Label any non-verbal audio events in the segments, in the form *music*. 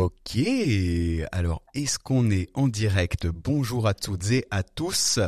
Ok, alors est-ce qu'on est en direct? Bonjour à toutes et à tous.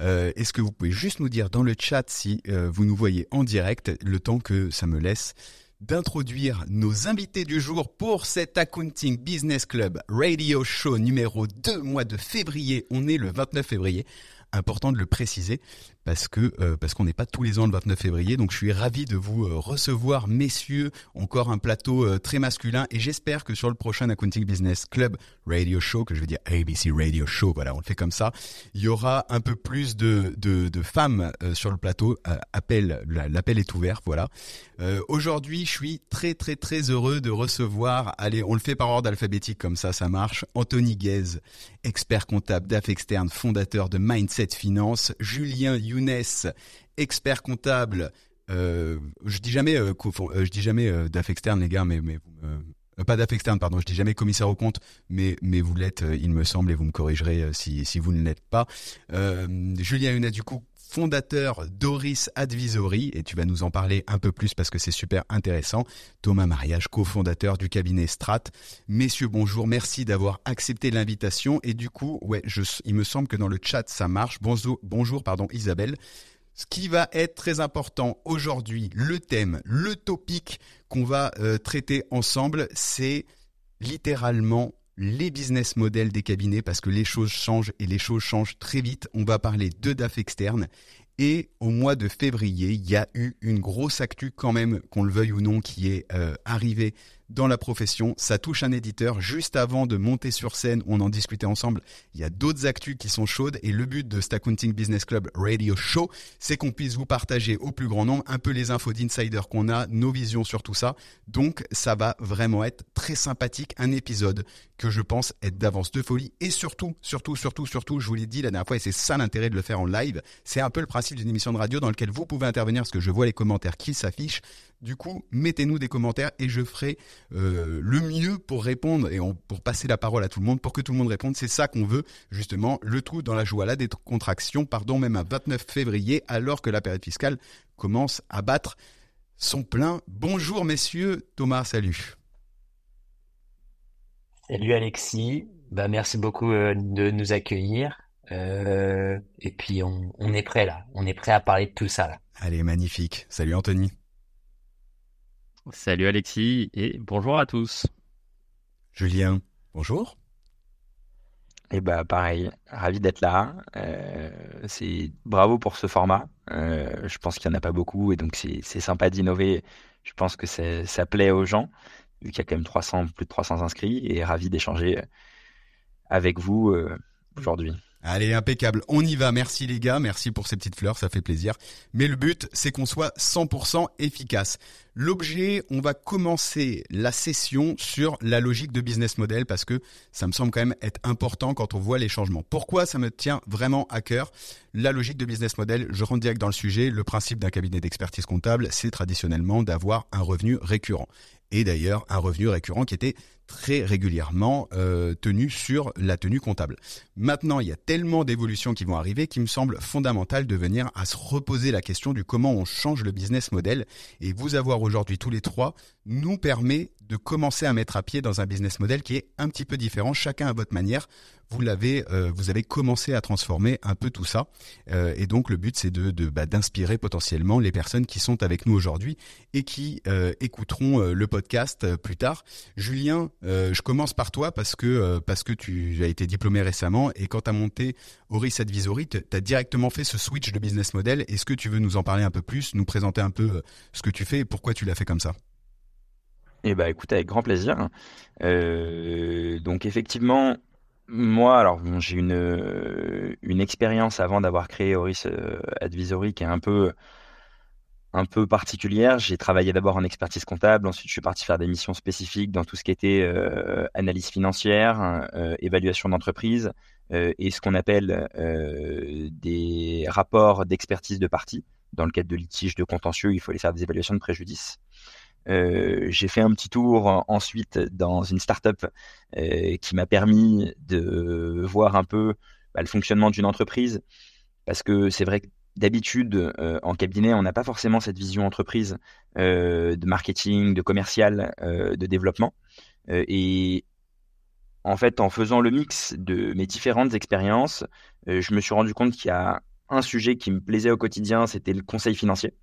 Euh, est-ce que vous pouvez juste nous dire dans le chat si euh, vous nous voyez en direct, le temps que ça me laisse d'introduire nos invités du jour pour cet Accounting Business Club Radio Show numéro 2 mois de février. On est le 29 février important de le préciser parce que euh, parce qu'on n'est pas tous les ans le 29 février. Donc je suis ravi de vous euh, recevoir, messieurs, encore un plateau euh, très masculin et j'espère que sur le prochain Accounting Business Club Radio Show, que je vais dire ABC Radio Show, voilà, on le fait comme ça, il y aura un peu plus de de, femmes sur le plateau. appel, l'appel est ouvert, voilà. Aujourd'hui, je suis très très très heureux de recevoir. Allez, on le fait par ordre alphabétique comme ça, ça marche. Anthony Guez, expert comptable d'AF externe, fondateur de Mindset Finance. Julien Younes, expert comptable. Euh, je dis jamais, euh, euh, je dis jamais DAF externe, les gars, mais, mais pas DAF externe, pardon. Je dis jamais commissaire au compte, mais mais vous l'êtes, il me semble, et vous me corrigerez si si vous ne l'êtes pas. Julien Younes, du coup, fondateur Doris Advisory, et tu vas nous en parler un peu plus parce que c'est super intéressant. Thomas Mariage, cofondateur du cabinet Strat. Messieurs, bonjour, merci d'avoir accepté l'invitation. Et du coup, ouais, il me semble que dans le chat ça marche. Bonjour, bonjour, pardon, Isabelle. Ce qui va être très important aujourd'hui, le thème, le topic qu'on va euh, traiter ensemble, c'est littéralement les business models des cabinets parce que les choses changent et les choses changent très vite. On va parler de DAF externe et au mois de février, il y a eu une grosse actu quand même, qu'on le veuille ou non, qui est euh, arrivée dans la profession. Ça touche un éditeur. Juste avant de monter sur scène, on en discutait ensemble. Il y a d'autres actus qui sont chaudes et le but de Staccounting Business Club Radio Show, c'est qu'on puisse vous partager au plus grand nombre un peu les infos d'insider qu'on a, nos visions sur tout ça. Donc, ça va vraiment être très sympathique. Un épisode que je pense être d'avance de folie et surtout, surtout, surtout, surtout, je vous l'ai dit la dernière fois et c'est ça l'intérêt de le faire en live. C'est un peu le principe d'une émission de radio dans lequel vous pouvez intervenir parce que je vois les commentaires qui s'affichent. Du coup, mettez-nous des commentaires et je ferai euh, le mieux pour répondre et pour passer la parole à tout le monde, pour que tout le monde réponde. C'est ça qu'on veut, justement, le tout dans la joie, la contractions, pardon, même à 29 février, alors que la période fiscale commence à battre son plein. Bonjour messieurs, Thomas, salut. Salut Alexis, bah merci beaucoup euh, de nous accueillir. Euh, et puis on, on est prêt là, on est prêt à parler de tout ça là. Allez, magnifique. Salut Anthony. Salut Alexis et bonjour à tous. Julien, bonjour. Et eh bah pareil, ravi d'être là. Euh, c'est bravo pour ce format. Euh, je pense qu'il n'y en a pas beaucoup et donc c'est sympa d'innover. Je pense que ça plaît aux gens vu qu'il y a quand même 300 plus de 300 inscrits et ravi d'échanger avec vous euh, aujourd'hui. Allez, impeccable. On y va. Merci les gars. Merci pour ces petites fleurs. Ça fait plaisir. Mais le but, c'est qu'on soit 100% efficace. L'objet, on va commencer la session sur la logique de business model parce que ça me semble quand même être important quand on voit les changements. Pourquoi ça me tient vraiment à cœur? La logique de business model, je rentre direct dans le sujet. Le principe d'un cabinet d'expertise comptable, c'est traditionnellement d'avoir un revenu récurrent. Et d'ailleurs, un revenu récurrent qui était très régulièrement euh, tenu sur la tenue comptable. Maintenant, il y a tellement d'évolutions qui vont arriver qu'il me semble fondamental de venir à se reposer la question du comment on change le business model. Et vous avoir aujourd'hui tous les trois nous permet de commencer à mettre à pied dans un business model qui est un petit peu différent, chacun à votre manière. Vous l'avez, euh, vous avez commencé à transformer un peu tout ça, euh, et donc le but c'est de, bah, d'inspirer potentiellement les personnes qui sont avec nous aujourd'hui et qui euh, écouteront le podcast plus tard. Julien, je commence par toi parce que parce que tu as été diplômé récemment et quand tu as monté Oris Advisory, tu as directement fait ce switch de business model. Est-ce que tu veux nous en parler un peu plus, nous présenter un peu ce que tu fais et pourquoi tu l'as fait comme ça? Eh bah écoute, avec grand plaisir. Donc effectivement, moi, alors j'ai une, euh, une expérience avant d'avoir créé Horis euh, Advisory qui est un peu, un peu particulière. J'ai travaillé d'abord en expertise comptable, ensuite je suis parti faire des missions spécifiques dans tout ce qui était analyse financière, évaluation d'entreprise et ce qu'on appelle des rapports d'expertise de partie. Dans le cadre de litiges de contentieux, il faut aller faire des évaluations de préjudice. Euh, j'ai fait un petit tour ensuite dans une startup euh, qui m'a permis de voir un peu bah, le fonctionnement d'une entreprise. Parce que c'est vrai que d'habitude, euh, en cabinet, on n'a pas forcément cette vision entreprise de marketing, de commercial, de développement. et en fait, en faisant le mix de mes différentes expériences, je me suis rendu compte qu'il y a un sujet qui me plaisait au quotidien, c'était le conseil financier,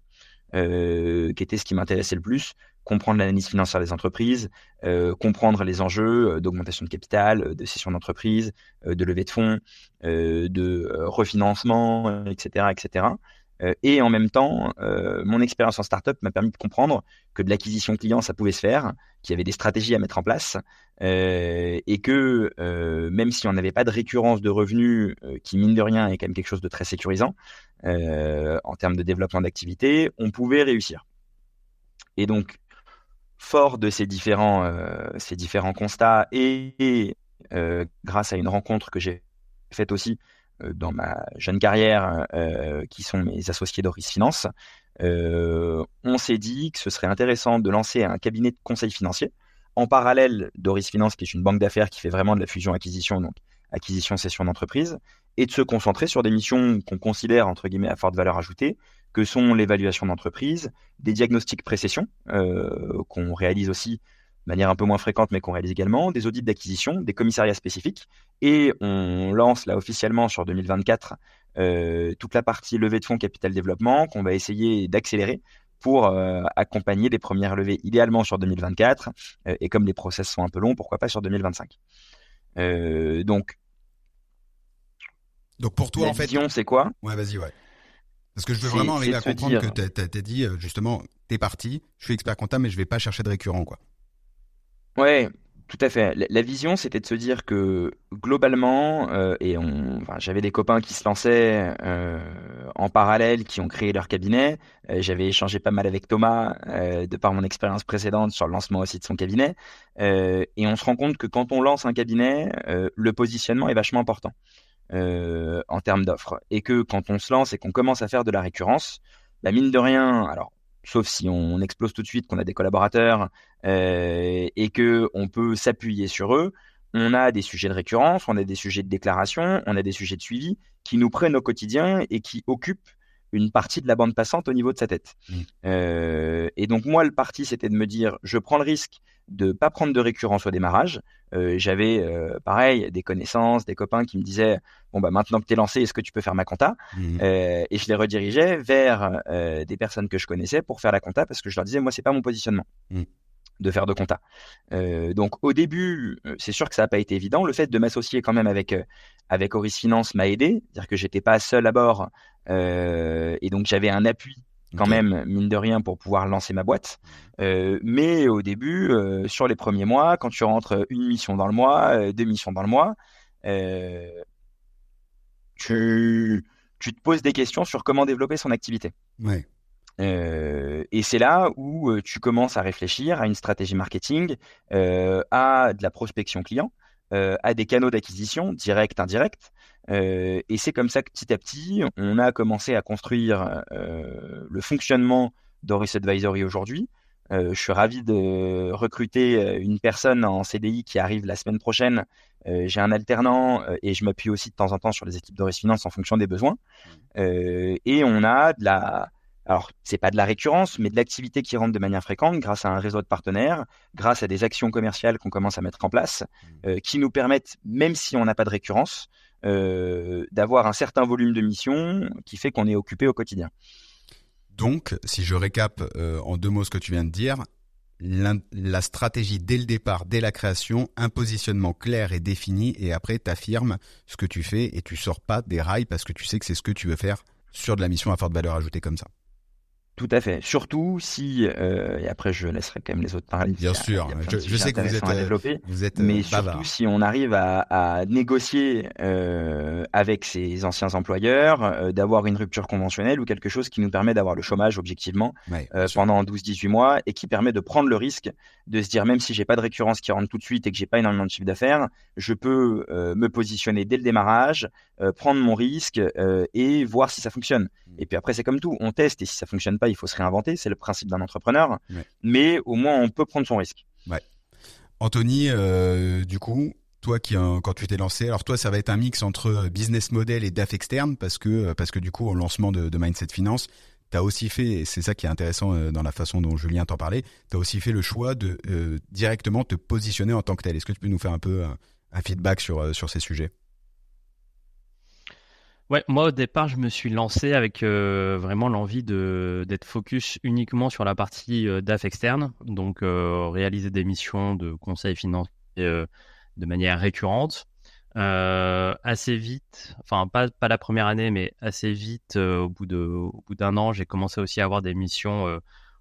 qui était ce qui m'intéressait le plus comprendre l'analyse financière des entreprises, euh, comprendre les enjeux euh, d'augmentation de capital, euh, de cession d'entreprise, de levée de fonds, de refinancement, etc., etc. et en même temps, mon expérience en startup m'a permis de comprendre que de l'acquisition client, ça pouvait se faire, qu'il y avait des stratégies à mettre en place, et que même si on n'avait pas de récurrence de revenus, qui mine de rien est quand même quelque chose de très sécurisant en termes de développement d'activité, on pouvait réussir. Et donc, fort de ces différents, euh, ces différents constats et, euh, grâce à une rencontre que j'ai faite aussi euh, dans ma jeune carrière, qui sont mes associés d'Oris Finance, on s'est dit que ce serait intéressant de lancer un cabinet de conseil financier en parallèle d'Oris Finance, qui est une banque d'affaires qui fait vraiment de la fusion-acquisition, donc acquisition-cession d'entreprise, et de se concentrer sur des missions qu'on considère entre guillemets à forte valeur ajoutée, que sont l'évaluation d'entreprise, des diagnostics précession euh, qu'on réalise aussi de manière un peu moins fréquente, mais qu'on réalise également, des audits d'acquisition, des commissariats spécifiques, et on lance là officiellement sur 2024 euh, toute la partie levée de fonds capital développement qu'on va essayer d'accélérer pour euh, accompagner les premières levées idéalement sur 2024 et comme les process sont un peu longs, pourquoi pas sur 2025. donc donc pour toi la en fait, vision c'est quoi? Ouais, vas-y, ouais. Parce que je veux vraiment arriver à comprendre que tu as, dit, euh, justement, t'es parti, je suis expert comptable, mais je vais pas chercher de récurrent, quoi. Ouais, tout à fait. La, vision, c'était de se dire que globalement, euh, et on, enfin, j'avais des copains qui se lançaient euh, en parallèle, qui ont créé leur cabinet. j'avais échangé pas mal avec Thomas, de par mon expérience précédente sur le lancement aussi de son cabinet. et on se rend compte que quand on lance un cabinet, le positionnement est vachement important. Euh, en termes d'offres. Et que quand on se lance et qu'on commence à faire de la récurrence, la bah, mine de rien, alors sauf si on explose tout de suite, qu'on a des collaborateurs euh, et que on peut s'appuyer sur eux, on a des sujets de récurrence, on a des sujets de déclaration, on a des sujets de suivi qui nous prennent au quotidien et qui occupent une partie de la bande passante au niveau de sa tête. Mmh. Euh, et donc moi, le parti, c'était de me dire, je prends le risque de pas prendre de récurrence au démarrage. Euh, j'avais euh, pareil des connaissances, des copains qui me disaient bon bah maintenant que tu es lancé, est-ce que tu peux faire ma compta? Mmh. euh, Et je les redirigeais vers des personnes que je connaissais pour faire la compta parce que je leur disais moi c'est pas mon positionnement. Mmh. de faire de compta. donc au début, c'est sûr que ça n'a pas été évident. Le fait de m'associer quand même avec avec Oris Finance m'a aidé, c'est-à-dire que j'étais pas seul à bord et donc j'avais un appui quand même, mine de rien, pour pouvoir lancer ma boîte. Euh, mais au début, euh, sur les premiers mois, quand tu rentres une mission dans le mois, euh, deux missions dans le mois, tu, tu te poses des questions sur comment développer son activité. Ouais. et c'est là où tu commences à réfléchir à une stratégie marketing, à de la prospection client, à des canaux d'acquisition, direct, indirect, euh, et c'est comme ça que petit à petit, on a commencé à construire euh, le fonctionnement d'Oris Advisory aujourd'hui. Euh, je suis ravi de recruter une personne en CDI qui arrive la semaine prochaine. J'ai un alternant et je m'appuie aussi de temps en temps sur les équipes d'Oris Finance en fonction des besoins. et on a de la, alors c'est pas de la récurrence, mais de l'activité qui rentre de manière fréquente grâce à un réseau de partenaires, grâce à des actions commerciales qu'on commence à mettre en place, qui nous permettent, même si on n'a pas de récurrence, euh, d'avoir un certain volume de missions qui fait qu'on est occupé au quotidien. Donc, si je récap euh, en deux mots ce que tu viens de dire, la, stratégie dès le départ, dès la création, un positionnement clair et défini, et après tu affirmes ce que tu fais et tu sors pas des rails parce que tu sais que c'est ce que tu veux faire sur de la mission à forte valeur ajoutée comme ça. Tout à fait. Surtout si, euh, et après je laisserai quand même les autres parler. Bien sûr, je, sais que vous êtes, développer, vous êtes mais surtout si on arrive à, à négocier euh, avec ses anciens employeurs, euh, d'avoir une rupture conventionnelle ou quelque chose qui nous permet d'avoir le chômage objectivement euh, pendant 12-18 mois et qui permet de prendre le risque de se dire même si j'ai pas de récurrence qui rentre tout de suite et que j'ai pas énormément de chiffre d'affaires, je peux euh, me positionner dès le démarrage, prendre mon risque et voir si ça fonctionne. Mm. Et puis après c'est comme tout, on teste et si ça fonctionne pas il faut se réinventer, c'est le principe d'un entrepreneur. Mais au moins, on peut prendre son risque. Ouais. Anthony, euh, du coup, toi qui quand tu t'es lancé, alors toi ça va être un mix entre euh, business model et DAF externe parce que euh, parce que du coup au lancement de, Mindset Finance, tu as aussi fait, et c'est ça qui est intéressant dans la façon dont Julien t'en parlait, tu as aussi fait le choix de directement te positionner en tant que tel. Est-ce que tu peux nous faire un peu un feedback sur, sur ces sujets? Ouais, moi au départ, je me suis lancé avec vraiment l'envie de d'être focus uniquement sur la partie DAF externe, donc réaliser des missions de conseil financier de manière récurrente. Euh, assez vite, enfin pas, pas la première année, mais assez vite, euh, au bout de au bout d'un an, j'ai commencé aussi à avoir des missions euh,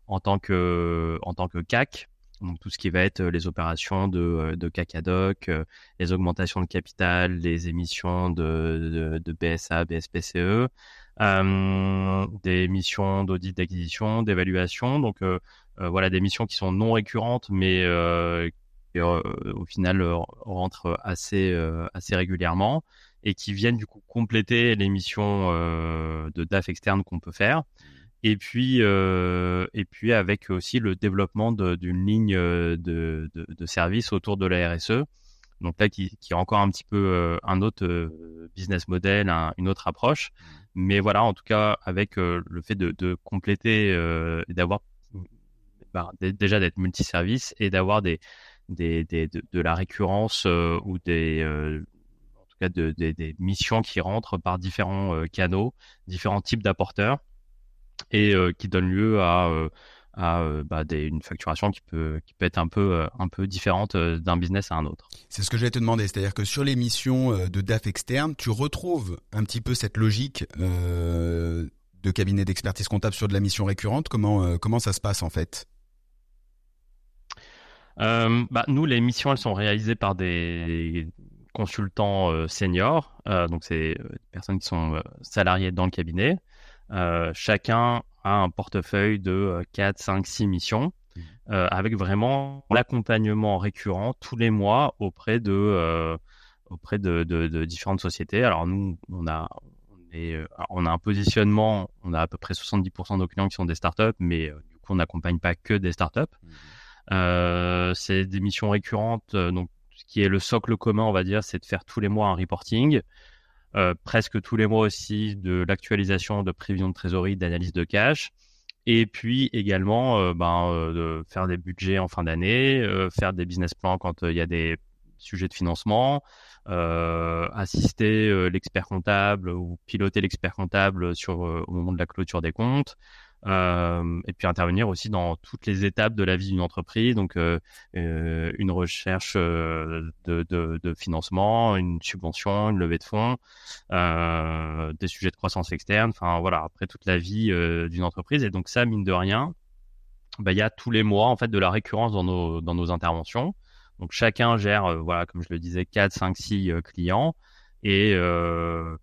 en tant que en tant que CAC, donc tout ce qui va être les opérations de de CACADOC, les augmentations de capital, les émissions de de, BSA, BSPCE, des missions d'audit d'acquisition, d'évaluation, donc voilà des missions qui sont non récurrentes mais euh, au final rentrent assez assez régulièrement et qui viennent du coup compléter les missions de DAF externe qu'on peut faire. Et puis, et puis avec aussi le développement d'une ligne de, de, de, service autour de la RSE. Donc là, qui, qui est encore un petit peu un autre business model, une autre approche. Mais voilà, en tout cas, avec le fait de, de compléter et d'avoir bah, déjà d'être multiservice et d'avoir des, des, des de, la récurrence euh, ou des euh, en tout cas de, des missions qui rentrent par différents euh, canaux, différents types d'apporteurs et qui donnent lieu à à bah, des, une facturation qui peut qui peut être un peu un peu différente d'un business à un autre. C'est ce que j'allais te demander, c'est-à-dire que sur les missions de DAF externe, tu retrouves un petit peu cette logique euh, de cabinet d'expertise comptable sur de la mission récurrente. Comment comment ça se passe en fait? Euh, bah, nous, les missions, elles sont réalisées par des consultants euh, seniors. Euh, donc, c'est des personnes qui sont salariées dans le cabinet. Chacun a un portefeuille de 4, 5, 6 missions. Mmh. avec vraiment l'accompagnement récurrent tous les mois auprès de auprès de, de, de, différentes sociétés. Alors nous, on a on, on a un positionnement, on a à peu près 70% de nos clients qui sont des startups, mais du coup on n'accompagne pas que des startups. Mmh. Euh, c'est des missions récurrentes. Euh, donc, ce qui est le socle commun, on va dire, c'est de faire tous les mois un reporting. Euh, presque tous les mois aussi de l'actualisation de prévision de trésorerie, d'analyse de cash. Et puis également ben, de faire des budgets en fin d'année, faire des business plans quand il y a des sujets de financement, assister l'expert comptable ou piloter l'expert comptable sur au moment de la clôture des comptes, euh, et puis intervenir aussi dans toutes les étapes de la vie d'une entreprise, donc euh, euh une recherche euh, de, de, de, financement, une subvention, une levée de fonds, euh, des sujets de croissance externe, enfin voilà, après toute la vie d'une entreprise. Et donc ça, mine de rien, bah, il y a tous les mois en fait de la récurrence dans nos, dans nos interventions. Donc chacun gère, voilà, comme je le disais, 4, 5, 6 clients. Et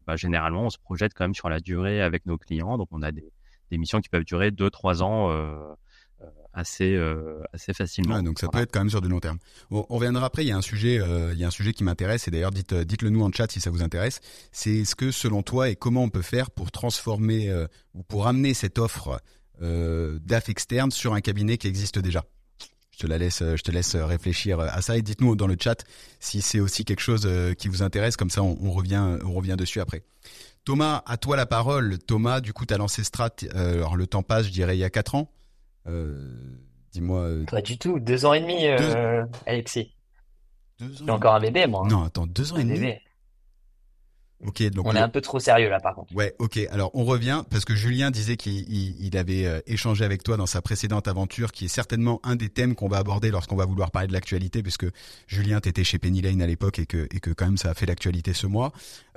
bah, généralement, on se projette quand même sur la durée avec nos clients. Donc on a des des missions qui peuvent durer 2-3 ans euh, euh, assez euh, assez facilement. donc ça peut être quand même sur du long terme. on reviendra après. Il y a un sujet, il y a un sujet qui m'intéresse et d'ailleurs dites dites-le nous en chat si ça vous intéresse. C'est ce que selon toi et comment on peut faire pour transformer ou pour amener cette offre DAF externe sur un cabinet qui existe déjà? Je te la laisse, je te laisse réfléchir à ça et dites-nous dans le chat si c'est aussi quelque chose qui vous intéresse. Comme ça, on, on revient, on revient dessus après. Thomas, à toi la parole. Thomas, du coup, tu as lancé Strat, euh, alors le temps passe, je dirais, il y a 4 ans. Euh, dis-moi. Euh, Pas du tout, 2 ans et demi, Alexis. Deux ans. encore un bébé, moi. Non, attends, 2 ans et demi. Ok, donc on est un peu trop sérieux là par contre. Ouais, ok. Alors on revient parce que Julien disait qu'il avait euh, échangé avec toi dans sa précédente aventure, qui est certainement un des thèmes qu'on va aborder lorsqu'on va vouloir parler de l'actualité, puisque Julien t'étais chez Penny Lane à l'époque et que et que quand même ça a fait l'actualité ce mois.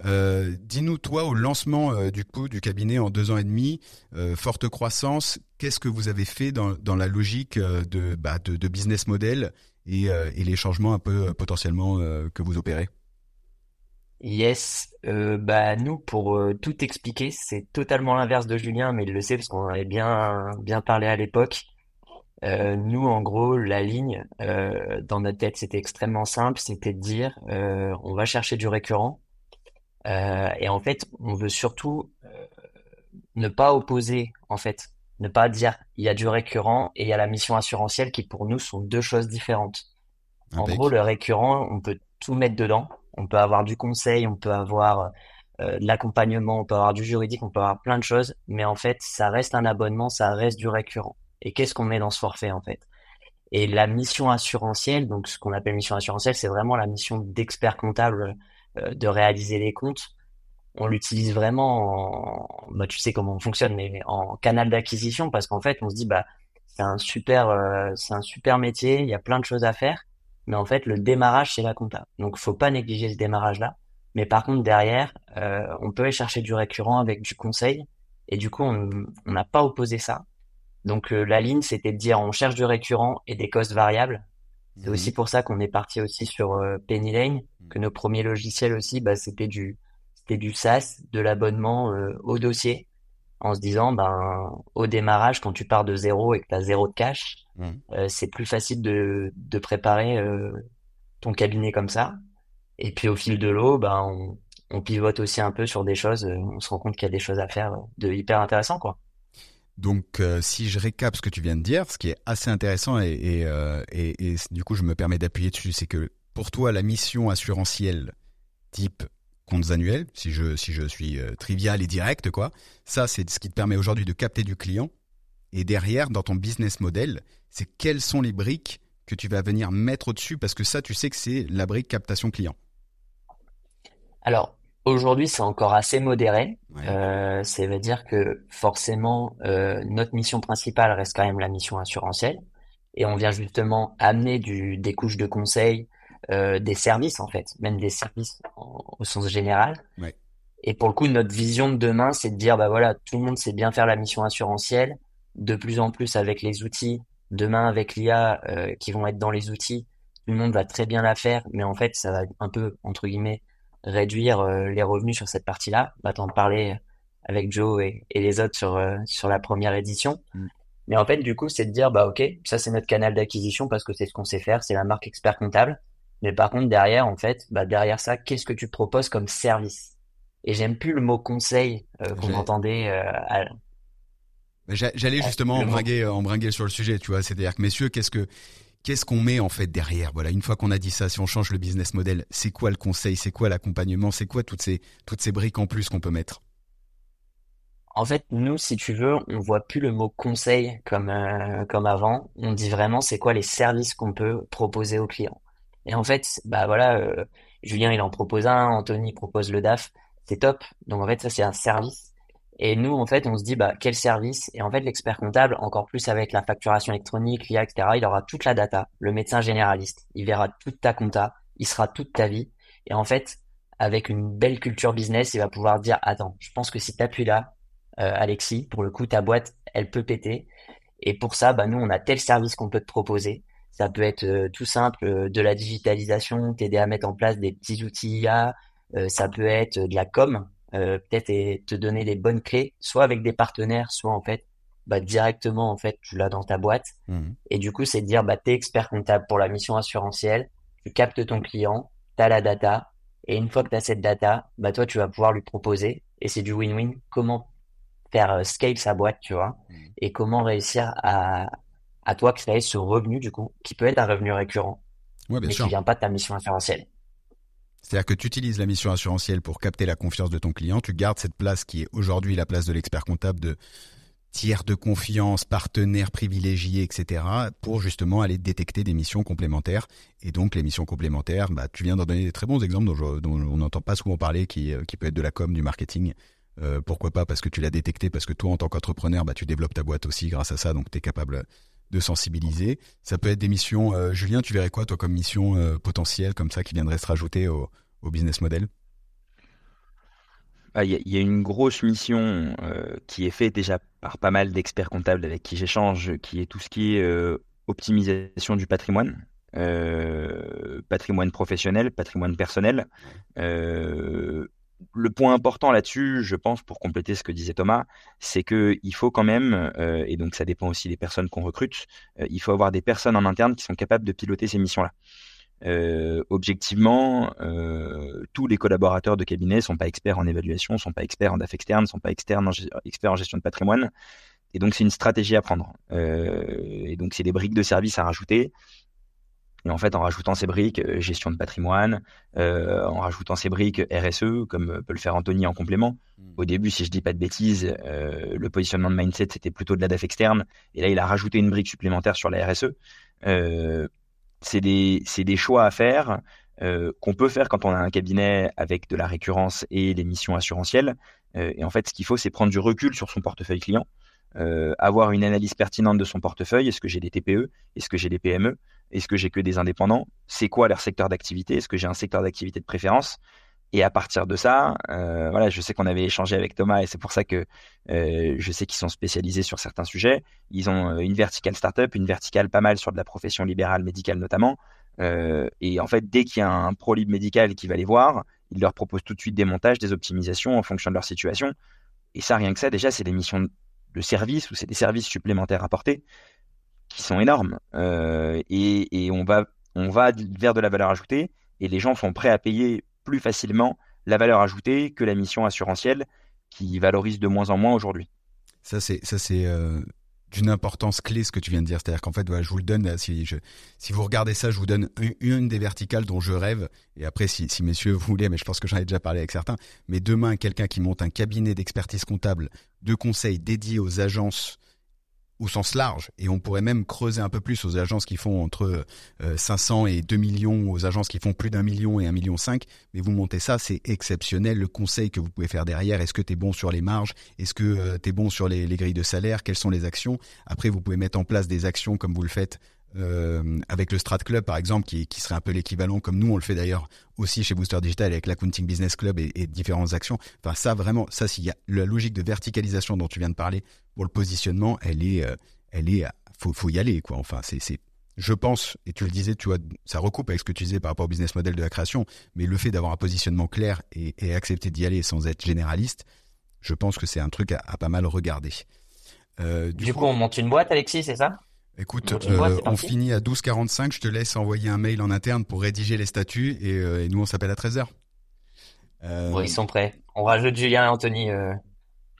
Euh, Dis-nous toi au lancement euh, du coup du cabinet en deux ans et demi, euh, forte croissance. Qu'est-ce que vous avez fait dans dans la logique de bah, de, de business model et, et les changements un peu potentiellement que vous opérez? Yes, euh, bah nous pour euh, tout expliquer, c'est totalement l'inverse de Julien, mais il le sait parce qu'on avait bien bien parlé à l'époque. Euh, nous, en gros, la ligne dans notre tête, c'était extrêmement simple, c'était de dire on va chercher du récurrent et en fait, on veut surtout ne pas opposer, en fait, ne pas dire il y a du récurrent et il y a la mission assurantielle qui pour nous sont deux choses différentes. En gros, le récurrent, on peut tout mettre dedans. On peut avoir du conseil, on peut avoir euh, de l'accompagnement, on peut avoir du juridique, on peut avoir plein de choses, mais en fait, ça reste un abonnement, ça reste du récurrent. Et qu'est-ce qu'on met dans ce forfait en fait? Et la mission assurantielle, donc ce qu'on appelle mission assurantielle, c'est vraiment la mission d'expert comptable euh, de réaliser les comptes. On l'utilise vraiment, en, bah, tu sais comment on fonctionne, mais en canal d'acquisition parce qu'en fait, on se dit bah c'est un super, euh, c'est un super métier, il y a plein de choses à faire, mais en fait le démarrage c'est la compta. Donc faut pas négliger ce démarrage-là. Mais par contre derrière, euh, on peut aller chercher du récurrent avec du conseil et du coup on n'a pas opposé ça. Donc euh, la ligne, c'était de dire on cherche du récurrent et des costs variables. C'est Mhm. aussi pour ça qu'on est parti aussi sur euh, Penny Lane, Mhm. que nos premiers logiciels aussi, bah, c'était du c'était du SaaS, de l'abonnement euh, au dossier, en se disant ben au démarrage, quand tu pars de zéro et que tu as zéro de cash, Mhm. euh, c'est plus facile de de préparer euh, ton cabinet comme ça. Et puis au fil de l'eau, ben on, on pivote aussi un peu sur des choses, euh, on se rend compte qu'il y a des choses à faire de hyper intéressant quoi. Donc, euh, si je récap ce que tu viens de dire, ce qui est assez intéressant et, et, euh, et- et du coup, je me permets d'appuyer dessus, c'est que pour toi, la mission assurantielle type comptes annuels, si je, si je suis euh, trivial et direct, quoi, ça, c'est ce qui te permet aujourd'hui de capter du client. Et derrière, dans ton business model, c'est quelles sont les briques que tu vas venir mettre au-dessus, parce que ça, tu sais que c'est la brique captation client. Alors, aujourd'hui, c'est encore assez modéré. Ouais. Euh, ça veut dire que forcément, euh, notre mission principale reste quand même la mission assurantielle. Et on vient justement amener du, des couches de conseil, euh, des services en fait, même des services en- au sens général. Ouais. Et pour le coup, notre vision de demain, c'est de dire, bah voilà, tout le monde sait bien faire la mission assurantielle. De plus en plus avec les outils, demain avec l'IA euh, qui vont être dans les outils, tout le monde va très bien la faire, mais en fait, ça va un peu, entre guillemets, réduire euh, les revenus sur cette partie-là. Bah, t'en parlais avec Joe et, et les autres sur, euh, sur la première édition. Mm. Mais en fait, du coup, c'est de dire, bah, ok, ça, c'est notre canal d'acquisition parce que c'est ce qu'on sait faire, c'est la marque expert comptable. Mais par contre, derrière, en fait, bah, derrière ça, qu'est-ce que tu proposes comme service? Et j'aime plus le mot conseil euh, qu'on entendait euh, à- J'allais justement embringuer, euh, embringuer sur le sujet, tu vois. C'est-à-dire que, messieurs, qu'est-ce que, qu'est-ce qu'on met en fait derrière? Voilà, une fois qu'on a dit ça, si on change le business model, c'est quoi le conseil? C'est quoi l'accompagnement? C'est quoi toutes ces, toutes ces briques en plus qu'on peut mettre? En fait, nous, si tu veux, on voit plus le mot conseil comme euh, comme avant. On dit vraiment c'est quoi les services qu'on peut proposer aux clients. Et en fait, bah voilà, euh, Julien il en propose un, Anthony propose le DAF, c'est top. Donc en fait, ça c'est un service. Et nous, en fait, on se dit bah quel service? Et en fait, l'expert comptable, encore plus avec la facturation électronique, l'IA, etc., il aura toute la data. Le médecin généraliste, il verra toute ta compta, il sera toute ta vie. Et en fait, avec une belle culture business, il va pouvoir dire attends, je pense que si tu appuies là euh, Alexis, pour le coup, ta boîte, elle peut péter. Et pour ça, bah, nous, on a tel service qu'on peut te proposer. Ça peut être euh, tout simple, euh, de la digitalisation, t'aider à mettre en place des petits outils IA. Euh, ça peut être de la com, peut-être et te donner les bonnes clés, soit avec des partenaires, soit en fait, bah, directement, en fait, tu l'as dans ta boîte. Mhm. Et du coup, c'est de dire, bah, t'es expert comptable pour la mission assurantielle, tu captes ton client, t'as la data, et une fois que t'as cette data, bah, toi, tu vas pouvoir lui proposer, et c'est du win-win, comment faire scale sa boîte, tu vois, Mhm. et comment réussir à, à toi créer ce revenu, du coup, qui peut être un revenu récurrent, Ouais, bien mais sûr. qui vient pas de ta mission assurantielle. C'est-à-dire que tu utilises la mission assurantielle pour capter la confiance de ton client. Tu gardes cette place qui est aujourd'hui la place de l'expert comptable de tiers de confiance, partenaire privilégié, etc. pour justement aller détecter des missions complémentaires. Et donc les missions complémentaires, bah, tu viens d'en donner des très bons exemples dont, je- dont on n'entend pas souvent parler, qui, euh, qui peut être de la com, du marketing. Euh, pourquoi pas? Parce que tu l'as détecté, parce que toi en tant qu'entrepreneur, bah, tu développes ta boîte aussi grâce à ça, donc tu es capable de sensibiliser. Ça peut être des missions. euh, Julien, tu verrais quoi toi comme mission euh, potentielle comme ça qui viendrait se rajouter au, au business model? Ah, Il y, a- il y a une grosse mission euh, qui est faite déjà par pas mal d'experts comptables avec qui j'échange, qui est tout ce qui est optimisation du patrimoine, patrimoine professionnel, patrimoine personnel. Le point important là-dessus, je pense, pour compléter ce que disait Thomas, c'est que il faut quand même, euh, et donc ça dépend aussi des personnes qu'on recrute, euh, il faut avoir des personnes en interne qui sont capables de piloter ces missions-là. Euh, objectivement, tous les collaborateurs de cabinet sont pas experts en évaluation, sont pas experts en DAF externe, sont pas externes experts en gestion de patrimoine. Et donc, c'est une stratégie à prendre. Et donc, c'est des briques de service à rajouter. Et en fait, en rajoutant ces briques, euh, gestion de patrimoine, euh, en rajoutant ces briques RSE, comme peut le faire Anthony en complément. Hmm. Au début, si je dis pas de bêtises, euh, le positionnement de mindset, c'était plutôt de la DAF externe. Et là, il a rajouté une brique supplémentaire sur la RSE. Euh, c'est des, des choix à faire euh, qu'on peut faire quand on a un cabinet avec de la récurrence et des missions assurantielles. Euh, et en fait, ce qu'il faut, c'est prendre du recul sur son portefeuille client. Euh, avoir une analyse pertinente de son portefeuille. Est-ce que j'ai des TPE Est-ce que j'ai des PME Est-ce que j'ai que des indépendants? C'est quoi leur secteur d'activité? Est-ce que j'ai un secteur d'activité de préférence? Et à partir de ça, euh, voilà, je sais qu'on avait échangé avec Thomas et c'est pour ça que euh, je sais qu'ils sont spécialisés sur certains sujets. Ils ont une verticale startup, une verticale pas mal sur de la profession libérale médicale notamment. et en fait, dès qu'il y a un pro médical qui va les voir, ils leur proposent tout de suite des montages, des optimisations en fonction de leur situation. Et ça, rien que ça, déjà, c'est des missions de service ou c'est des services supplémentaires apportés qui sont énormes. Euh, et, on, va, on va vers de la valeur ajoutée et les gens sont prêts à payer plus facilement la valeur ajoutée que la mission assurantielle qui valorise de moins en moins aujourd'hui. Ça, c'est, ça, c'est euh, d'une importance clé ce que tu viens de dire. C'est-à-dire qu'en fait, je vous le donne. Si, je, si vous regardez ça, je vous donne une, des verticales dont je rêve. Et après, si, si messieurs vous voulez, mais je pense que j'en ai déjà parlé avec certains. Mais demain, quelqu'un qui monte un cabinet d'expertise comptable de conseils dédié aux agences au sens large, et on pourrait même creuser un peu plus aux agences qui font entre 500 euh, et 2 millions, aux agences qui font plus d'un million et un million cinq, mais vous montez ça, c'est exceptionnel. Le conseil que vous pouvez faire derrière, est-ce que tu es bon sur les marges? Est-ce que euh, tu es bon sur les, les, grilles de salaire? Quelles sont les actions? Après, vous pouvez mettre en place des actions comme vous le faites euh, avec le Strat Club par exemple, qui, qui serait un peu l'équivalent, comme nous on le fait d'ailleurs aussi chez Booster Digital avec l'Accounting Business Club et, et, différentes actions. Enfin ça vraiment, ça s'il y a la logique de verticalisation dont tu viens de parler pour le positionnement, elle est, euh, elle est, faut, faut y aller quoi. Enfin c'est, je pense, et tu le disais, tu vois, ça recoupe avec ce que tu disais par rapport au business model de la création, mais le fait d'avoir un positionnement clair et, et accepter d'y aller sans être généraliste, je pense que c'est un truc à, pas mal regarder. Euh, du, coup, on monte une boîte, Alexis, c'est ça? Écoute, euh, on finit à 12h45. Je te laisse envoyer un mail en interne pour rédiger les statuts et, euh, nous on s'appelle à 13h. Euh... ils sont prêts. On rajoute Julien et Anthony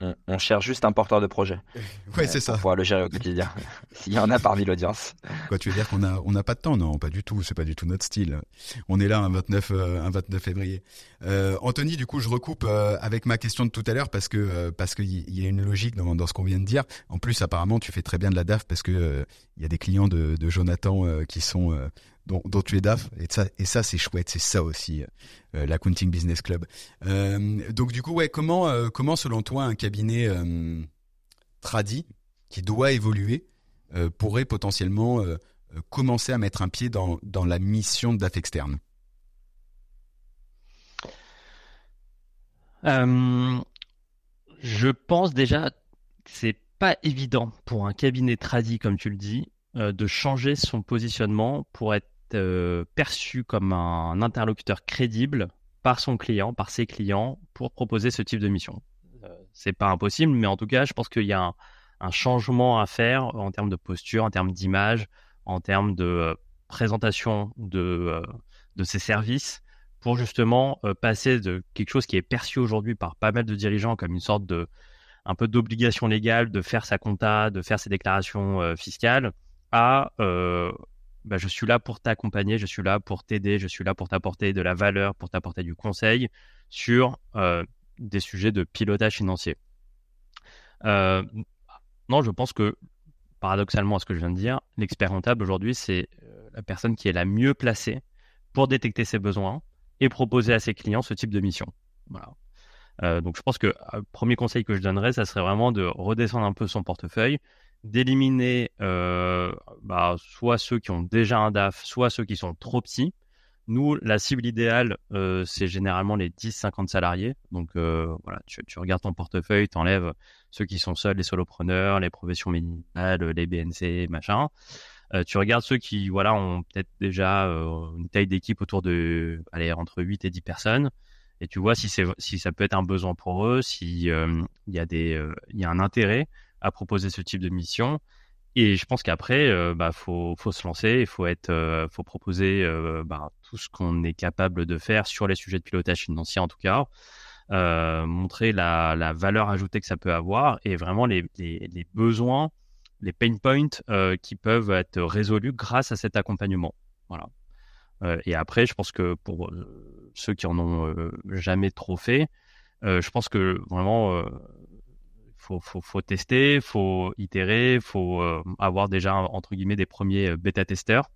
euh, on, cherche juste un porteur de projet. *laughs* ouais, c'est ça. Pour pouvoir le gérer au quotidien. *laughs* S'il y en a parmi l'audience. Quoi, tu veux dire qu'on a, on n'a pas de temps? Non, pas du tout. C'est pas du tout notre style. On est là un 29, euh, un 29 février. Euh, Anthony, du coup, je recoupe euh, avec ma question de tout à l'heure parce que parce qu'il y a une logique dans, dans ce qu'on vient de dire. En plus, apparemment, tu fais très bien de la DAF parce que il y a des clients de, de Jonathan qui sont dont, tu es DAF. Et ça, et ça c'est chouette. C'est ça aussi, euh, l'accounting business club. Euh, donc du coup, ouais, comment, euh, comment selon toi un cabinet euh, tradi qui doit évoluer pourrait potentiellement commencer à mettre un pied dans, dans la mission de DAF externe? Je pense déjà que c'est pas évident pour un cabinet tradi, comme tu le dis, de changer son positionnement pour être euh, perçu comme un interlocuteur crédible par son client, par ses clients, pour proposer ce type de mission. Euh, c'est pas impossible, mais en tout cas, je pense qu'il y a un, changement à faire en termes de posture, en termes d'image, en termes de euh, présentation de, de ces services pour justement passer de quelque chose qui est perçu aujourd'hui par pas mal de dirigeants comme une sorte de un peu d'obligation légale de faire sa compta, de faire ses déclarations fiscales, à bah, je suis là pour t'accompagner, je suis là pour t'aider, je suis là pour t'apporter de la valeur, pour t'apporter du conseil sur des sujets de pilotage financier. Non, je pense que paradoxalement à ce que je viens de dire, l'expert rentable aujourd'hui, c'est la personne qui est la mieux placée pour détecter ses besoins et proposer à ses clients ce type de mission. Donc je pense que le premier conseil que je donnerais, ça serait vraiment de redescendre un peu son portefeuille, d'éliminer euh, bah, soit ceux qui ont déjà un DAF, soit ceux qui sont trop petits. Nous, la cible idéale, euh, c'est généralement les 10-50 salariés. Donc euh, voilà, tu, tu, regardes ton portefeuille, tu enlèves ceux qui sont seuls, les solopreneurs, les professions médicales, les BNC, machin. Euh, tu regardes ceux qui voilà ont peut-être déjà euh, une taille d'équipe autour de allez, entre 8 et 10 personnes et tu vois si si ça peut être un besoin pour eux, si euh, il y a des il y a un intérêt à proposer ce type de mission. Et je pense qu'après, euh, bah, faut, faut se lancer, il faut être, euh, faut proposer euh, bah, tout ce qu'on est capable de faire sur les sujets de pilotage financier en tout cas, euh, montrer la, la, valeur ajoutée que ça peut avoir et vraiment les, les, les besoins, les pain points qui peuvent être résolus grâce à cet accompagnement. Voilà. et après, je pense que pour ceux qui en ont jamais trop fait, je pense que vraiment faut, faut, faut tester, faut itérer, faut avoir déjà entre guillemets des premiers bêta testeurs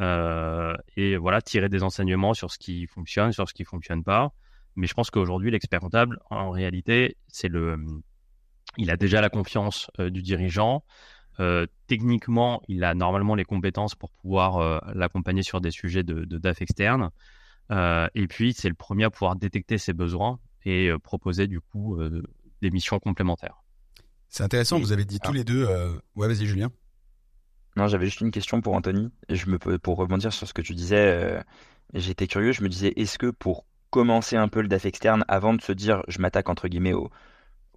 et voilà tirer des enseignements sur ce qui fonctionne, sur ce qui fonctionne pas. Mais je pense qu'aujourd'hui, l'expert comptable, en réalité, c'est le, il a déjà la confiance euh, du dirigeant. Euh, techniquement, il a normalement les compétences pour pouvoir euh, l'accompagner sur des sujets de, DAF externe. et puis, c'est le premier à pouvoir détecter ses besoins et proposer du coup des missions complémentaires. C'est intéressant, vous avez dit tous les deux. Ouais, vas-y, Julien. Non, j'avais juste une question pour Anthony. Et je me pour rebondir sur ce que tu disais, j'étais curieux. Je me disais, est-ce que pour commencer un peu le DAF externe avant de se dire je m'attaque entre guillemets aux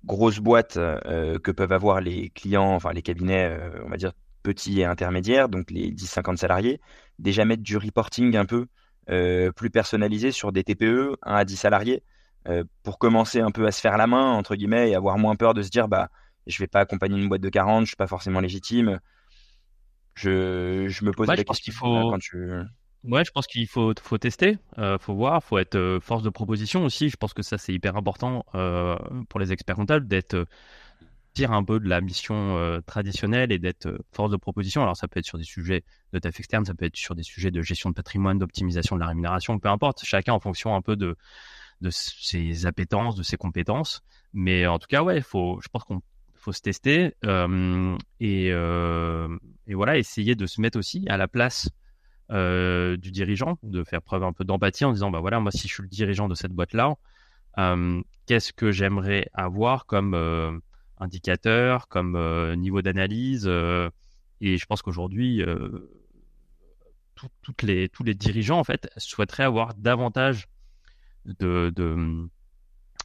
grosses boîtes euh, que peuvent avoir les clients, enfin les cabinets, euh, on va dire petits et intermédiaires, donc les 10-50 salariés, déjà mettre du reporting un peu euh, plus personnalisé sur des TPE, 1 à 10 salariés, pour commencer un peu à se faire la main, entre guillemets, et avoir moins peur de se dire bah je vais pas accompagner une boîte de 40, je suis pas forcément légitime. Je, je me pose la question qu'il faut... quand tu... Ouais, je pense qu'il faut, faut tester, euh, faut voir, faut être euh, force de proposition aussi. Je pense que ça c'est hyper important euh, pour les experts comptables d'être euh, tirer un peu de la mission traditionnelle et d'être force de proposition. Alors ça peut être sur des sujets de taf externe, ça peut être sur des sujets de gestion de patrimoine, d'optimisation de la rémunération, peu importe. Chacun en fonction un peu de de ses appétences, de ses compétences. Mais en tout cas, ouais, faut, je pense qu'on faut se tester et, et voilà, essayer de se mettre aussi à la place euh, du dirigeant, de faire preuve un peu d'empathie en disant bah voilà moi si je suis le dirigeant de cette boîte là, euh, qu'est-ce que j'aimerais avoir comme euh, indicateur, comme niveau d'analyse et je pense qu'aujourd'hui les tous les dirigeants en fait souhaiteraient avoir davantage de,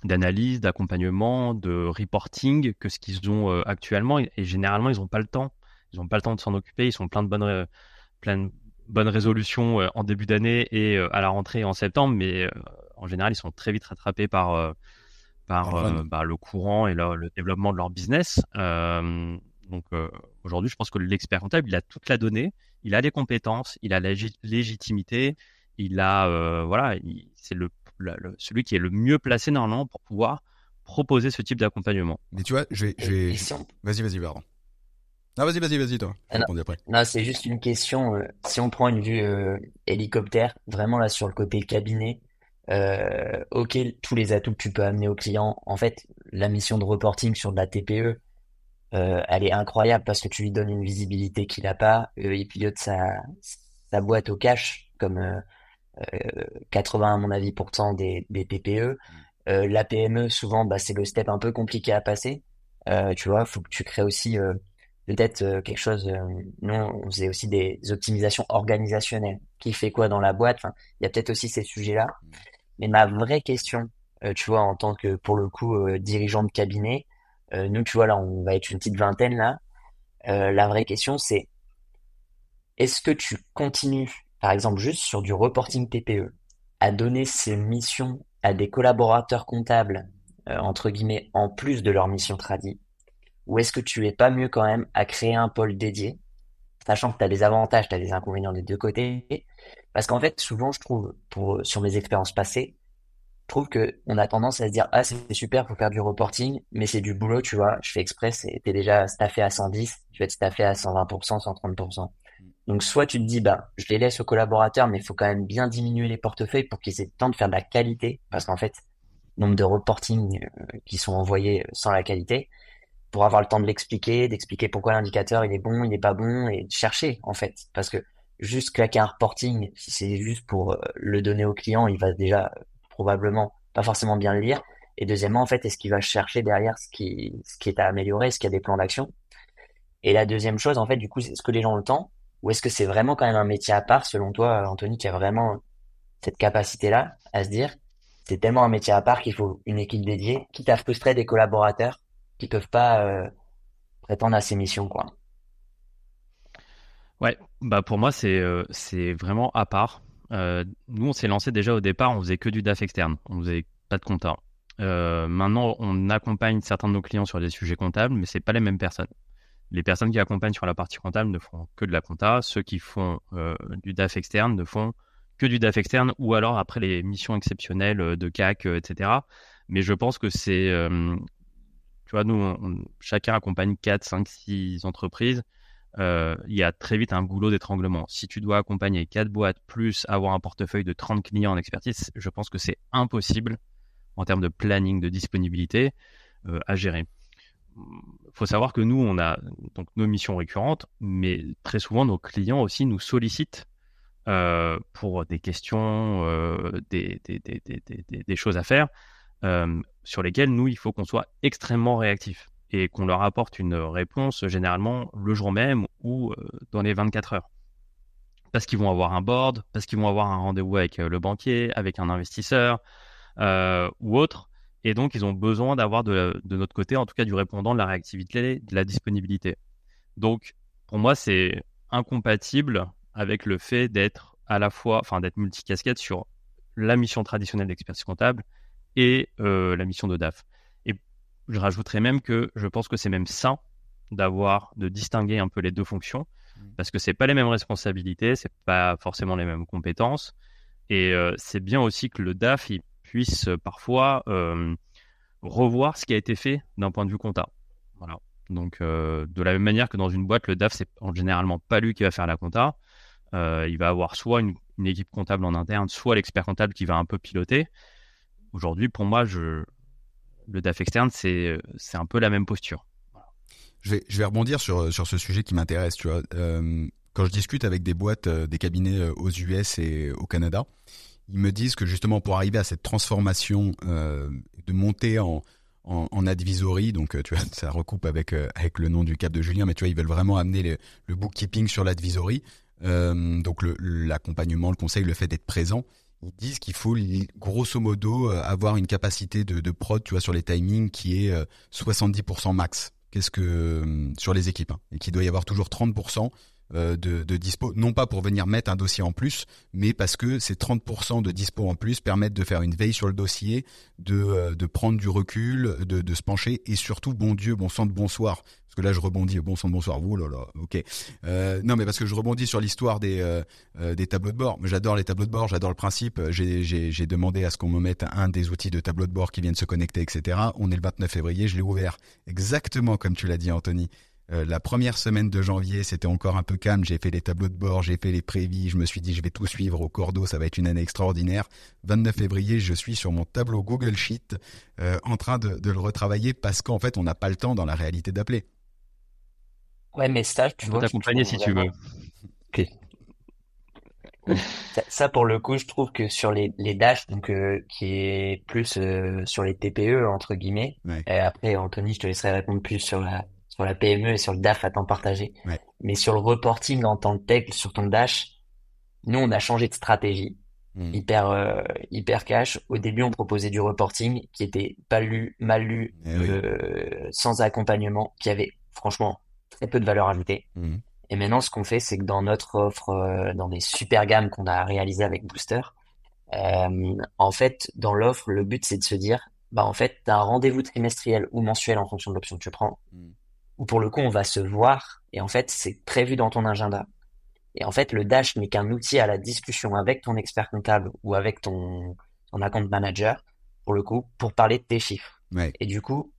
d'analyse, d'accompagnement, de reporting que ce qu'ils ont actuellement. Et, généralement, ils n'ont pas le temps. Ils n'ont pas le temps de s'en occuper. Ils sont plein de bonnes, plein, bonne résolution euh, en début d'année et euh, à la rentrée en septembre, mais euh, en général, ils sont très vite rattrapés par, par bah, le courant et le, développement de leur business. donc aujourd'hui, je pense que l'expert comptable, il a toute la donnée, il a les compétences, il a la légitimité, il a voilà, c'est le, celui qui est le mieux placé normalement pour pouvoir proposer ce type d'accompagnement. Mais tu vois, je vais, vas-y, vas-y, pardon. Non, vas-y, vas-y, vas-y, toi. Ah, non, non c'est juste une question. Euh, si on prend une vue euh, hélicoptère, vraiment là sur le côté cabinet, euh, ok, tous les atouts que tu peux amener au client. En fait, la mission de reporting sur de la TPE, euh, elle est incroyable parce que tu lui donnes une visibilité qu'il n'a pas. il pilote sa, sa boîte au cash, comme 80 à mon avis pourtant des, des TPE. la PME, souvent, bah, c'est le step un peu compliqué à passer. tu vois, faut que tu crées aussi peut-être euh, quelque chose. Euh, nous, on faisait aussi des optimisations organisationnelles. Qui fait quoi dans la boîte? Enfin, il y a peut-être aussi ces sujets-là. Mais ma vraie question, euh, tu vois, en tant que pour le coup dirigeant de cabinet, nous, tu vois, là, on va être une petite vingtaine là. la vraie question, c'est est-ce que tu continues, par exemple, juste sur du reporting TPE, à donner ces missions à des collaborateurs comptables entre guillemets en plus de leur mission tradie ou est-ce que tu es pas mieux quand même à créer un pôle dédié, sachant que tu as des avantages, tu as des inconvénients des deux côtés? Parce qu'en fait, souvent, je trouve, pour, sur mes expériences passées, je trouve que on a tendance à se dire, ah, c'est super pour faire du reporting, mais c'est du boulot, tu vois, je fais exprès, t'es déjà staffé à 110, tu vas être staffé à 120%, 130%. Donc, soit tu te dis, bah, je les laisse aux collaborateurs, mais il faut quand même bien diminuer les portefeuilles pour qu'ils aient le temps de faire de la qualité, parce qu'en fait, nombre de reporting euh, qui sont envoyés sans la qualité, pour avoir le temps de l'expliquer, d'expliquer pourquoi l'indicateur il est bon, il n'est pas bon, et de chercher en fait. Parce que juste claquer un reporting, si c'est juste pour euh, le donner au client, il va déjà probablement pas forcément bien le lire. Et deuxièmement, en fait, est-ce qu'il va chercher derrière ce qui, ce est à améliorer, est-ce qu'il y a des plans d'action? Et la deuxième chose, en fait, du coup, c'est est-ce que les gens ont le temps ou est-ce que c'est vraiment quand même un métier à part, selon toi, Anthony, qui a vraiment cette capacité-là à se dire, c'est tellement un métier à part qu'il faut une équipe dédiée, quitte à frustrer des collaborateurs qui peuvent pas euh, prétendre à ces missions, quoi? Ouais, bah pour moi c'est euh, vraiment à part. Euh, nous on s'est lancé déjà au départ, on faisait que du DAF externe, on faisait pas de compta. maintenant on accompagne certains de nos clients sur des sujets comptables, mais c'est pas les mêmes personnes. Les personnes qui accompagnent sur la partie comptable ne font que de la compta. Ceux qui font du DAF externe ne font que du DAF externe ou alors après les missions exceptionnelles de CAC, etc. Mais je pense que c'est, tu vois, nous, chacun accompagne 4, 5, 6 entreprises. il y a très vite un goulot d'étranglement. Si tu dois accompagner 4 boîtes plus avoir un portefeuille de 30 clients en expertise, je pense que c'est impossible en termes de planning, de disponibilité à gérer faut savoir que nous, on a donc nos missions récurrentes, mais très souvent nos clients aussi nous sollicitent euh, pour des questions, euh, des, choses à faire, euh, sur lesquelles nous, il faut qu'on soit extrêmement réactif et qu'on leur apporte une réponse généralement le jour même ou dans les 24 heures. Parce qu'ils vont avoir un board, parce qu'ils vont avoir un rendez-vous avec le banquier, avec un investisseur ou autre. Et donc, ils ont besoin d'avoir de, notre côté, en tout cas, du répondant, de la réactivité, de la disponibilité. Donc, pour moi, c'est incompatible avec le fait d'être à la fois, enfin, d'être multicasquette sur la mission traditionnelle d'expertise comptable et euh, la mission de DAF. Et je rajouterais même que je pense que c'est même sain d'avoir, de distinguer un peu les deux fonctions mmh. parce que c'est pas les mêmes responsabilités, c'est pas forcément les mêmes compétences. Et euh, c'est bien aussi que le DAF, il puisse parfois euh, revoir ce qui a été fait d'un point de vue compta. Voilà. Donc, euh, de la même manière que dans une boîte, le DAF, c'est en généralement pas lui qui va faire la compta. Euh, il va avoir soit une, équipe comptable en interne, soit l'expert comptable qui va un peu piloter. Aujourd'hui, pour moi, le DAF externe, c'est un peu la même posture. Je vais, je vais rebondir sur, sur ce sujet qui m'intéresse. Tu vois, quand je discute avec des boîtes, des cabinets aux US et au Canada, ils me disent que justement pour arriver à cette transformation euh, de monter en, en, en, advisory, donc euh, tu vois, ça recoupe avec euh, avec le nom du cap de Julien, mais tu vois, ils veulent vraiment amener le bookkeeping sur l'advisory, euh, donc l'accompagnement, le, conseil, le fait d'être présent. Ils disent qu'il faut grosso modo avoir une capacité de, de, prod, tu vois, sur les timings qui est 70% max. Qu'est-ce que sur les équipes hein, et qu'il doit y avoir toujours 30% euh, de, de, dispo, non pas pour venir mettre un dossier en plus, mais parce que ces 30% de dispo en plus permettent de faire une veille sur le dossier, de, euh, de prendre du recul, de, de se pencher, et surtout, bon Dieu, bon sang de bonsoir, parce que là je rebondis, bon sang de bonsoir, oh là là, ok. Euh, non mais parce que je rebondis sur l'histoire des, euh, des tableaux de bord, j'adore les tableaux de bord, j'adore le principe, j'ai demandé à ce qu'on me mette un des outils de tableau de bord qui viennent se connecter, etc. On est le 29 février, je l'ai ouvert exactement comme tu l'as dit Anthony. Euh, la première semaine de janvier, c'était encore un peu calme. J'ai fait les tableaux de bord, j'ai fait les prévis. Je me suis dit, je vais tout suivre au cordeau. Ça va être une année extraordinaire. 29 février, je suis sur mon tableau Google Sheet euh, en train de, le retravailler parce qu'en fait, on n'a pas le temps dans la réalité d'appeler. Ouais, mais ça, tu peux t'accompagner si tu veux. Ok. ça, pour le coup, je trouve que sur les, les Dash, donc euh, qui est plus sur les TPE entre guillemets. Et après, Anthony, je te laisserai répondre plus sur la sur la PME et sur le DAF à temps partagé. Mais sur le reporting en tant que tel, sur ton Dash, nous, on a changé de stratégie. Hmm. Hyper, euh, hyper cash. Au début, on proposait du reporting qui était pas lu, mal lu, eh euh, sans accompagnement, qui avait franchement très peu de valeur ajoutée. Hmm. Et maintenant, ce qu'on fait, c'est que dans notre offre, euh, dans des super gammes qu'on a réalisées avec Booster, en fait, dans l'offre, le but, c'est de se dire, bah, en fait, tu as un rendez-vous trimestriel ou mensuel en fonction de l'option que tu prends. Hmm où pour le coup on va se voir et en fait c'est prévu dans ton agenda. Et en fait le Dash n'est qu'un outil à la discussion avec ton expert comptable ou avec ton, ton account manager pour le coup pour parler de tes chiffres. Et du coup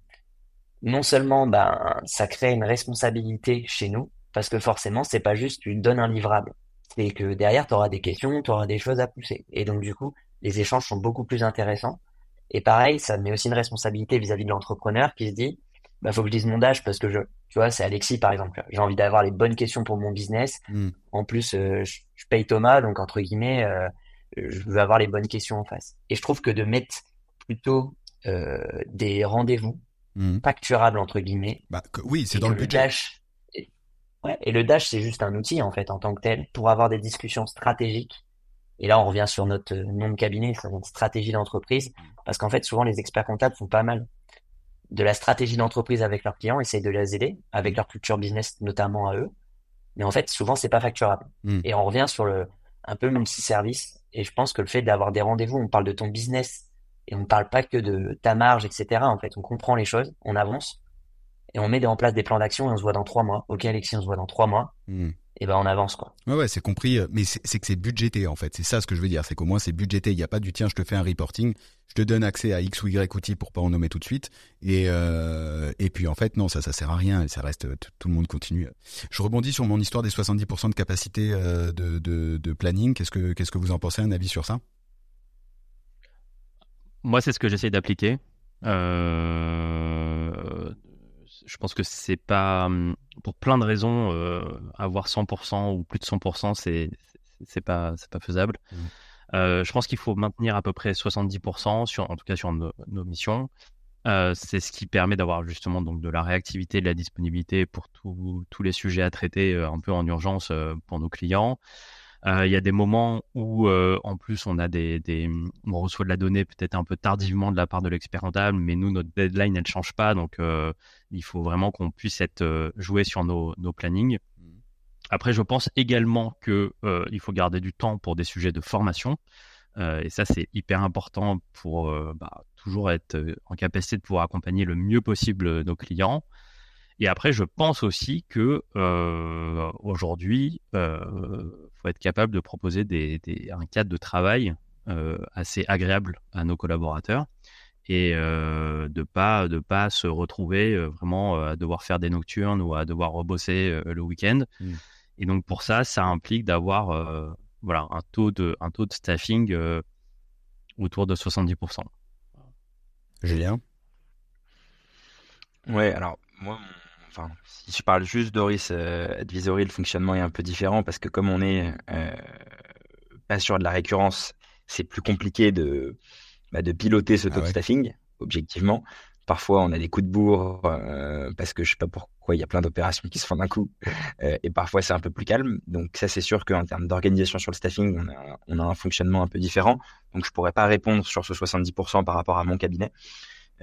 non seulement ben ça crée une responsabilité chez nous parce que forcément c'est pas juste tu donnes un livrable, c'est que derrière tu auras des questions, tu auras des choses à pousser et donc du coup les échanges sont beaucoup plus intéressants. Et pareil, ça met aussi une responsabilité vis-à-vis de l'entrepreneur qui se dit bah faut que je dise mon dash parce que je tu vois c'est Alexis par exemple. J'ai envie d'avoir les bonnes questions pour mon business. Hmm. en plus euh, je, paye Thomas donc entre guillemets euh, je veux avoir les bonnes questions en face. Et je trouve que de mettre plutôt euh, des rendez-vous mmh. facturables entre guillemets bah, oui c'est dans le, budget. dash, et, ouais, et le dash c'est juste un outil en fait en tant que tel pour avoir des discussions stratégiques. Et là on revient sur notre nom de cabinet notre stratégie d'entreprise parce qu'en fait souvent les experts comptables font pas mal de la stratégie d'entreprise avec leurs clients, essayent de les aider avec leur culture business notamment à eux. Mais en fait, souvent, c'est pas facturable. Hmm. Et on revient sur le un peu multi-service. Et je pense que le fait d'avoir des rendez-vous, on parle de ton business et on ne parle pas que de ta marge, etc. En fait, on comprend les choses, on avance. et on met en place des plans d'action et on se voit dans trois mois. Ok, Alexis, on se voit dans trois mois. Hmm. Et ben on avance quoi. Ouais, ouais c'est compris, mais c'est que c'est budgété en fait. C'est ça ce que je veux dire, c'est qu'au moins c'est budgété. Il n'y a pas du tiens, je te fais un reporting, je te donne accès à X ou Y outils pour pas en nommer tout de suite. Et euh, et puis en fait non, ça ça sert à rien. Ça reste tout le monde continue. Je rebondis sur mon histoire des 70% de capacité euh, de, de, de planning. Qu'est-ce que qu'est-ce que vous en pensez Un avis sur ça? Moi, c'est ce que j'essaie d'appliquer. Euh, je pense que c'est pas, hum, pour plein de raisons, euh, avoir 100% ou plus de 100%, c'est c'est pas c'est pas faisable. Mmh. Euh, je pense qu'il faut maintenir à peu près 70%, sur, en tout cas sur nos, missions. Euh, c'est ce qui permet d'avoir justement donc de la réactivité, de la disponibilité pour tous les sujets à traiter un peu en urgence pour nos clients. Il y a des moments où, en plus, on a des, des, on reçoit de la donnée peut-être un peu tardivement de la part de l'expert comptable, mais nous, notre deadline, elle change pas, donc il faut vraiment qu'on puisse être joué sur nos, nos plannings. Mmh. Après, je pense également que il faut garder du temps pour des sujets de formation. et ça, c'est hyper important pour bah, toujours être en capacité de pouvoir accompagner le mieux possible nos clients. Et après, je pense aussi que euh, aujourd'hui, euh, faut être capable de proposer des, des, un cadre de travail euh, assez agréable à nos collaborateurs et euh, de pas de pas se retrouver euh, vraiment à devoir faire des nocturnes ou à devoir rebosser le week-end. Mmh. Et donc pour ça, ça implique d'avoir voilà un taux de un taux de staffing autour de 70%. Julien? Ouais, alors moi si je parle juste d'Oris euh, Advisory, le fonctionnement est un peu différent parce que comme on est euh, pas sur de la récurrence, c'est plus compliqué de, bah, de piloter ce ah taux de staffing, objectivement. Parfois, on a des coups de bourre euh, parce que je sais pas pourquoi il y a plein d'opérations qui se font d'un coup. *laughs* Euh, et parfois, c'est un peu plus calme. Donc ça, c'est sûr qu'en termes d'organisation sur le staffing, on a, on a un fonctionnement un peu différent. Donc je pourrais pas répondre sur ce 70% par rapport à mon cabinet.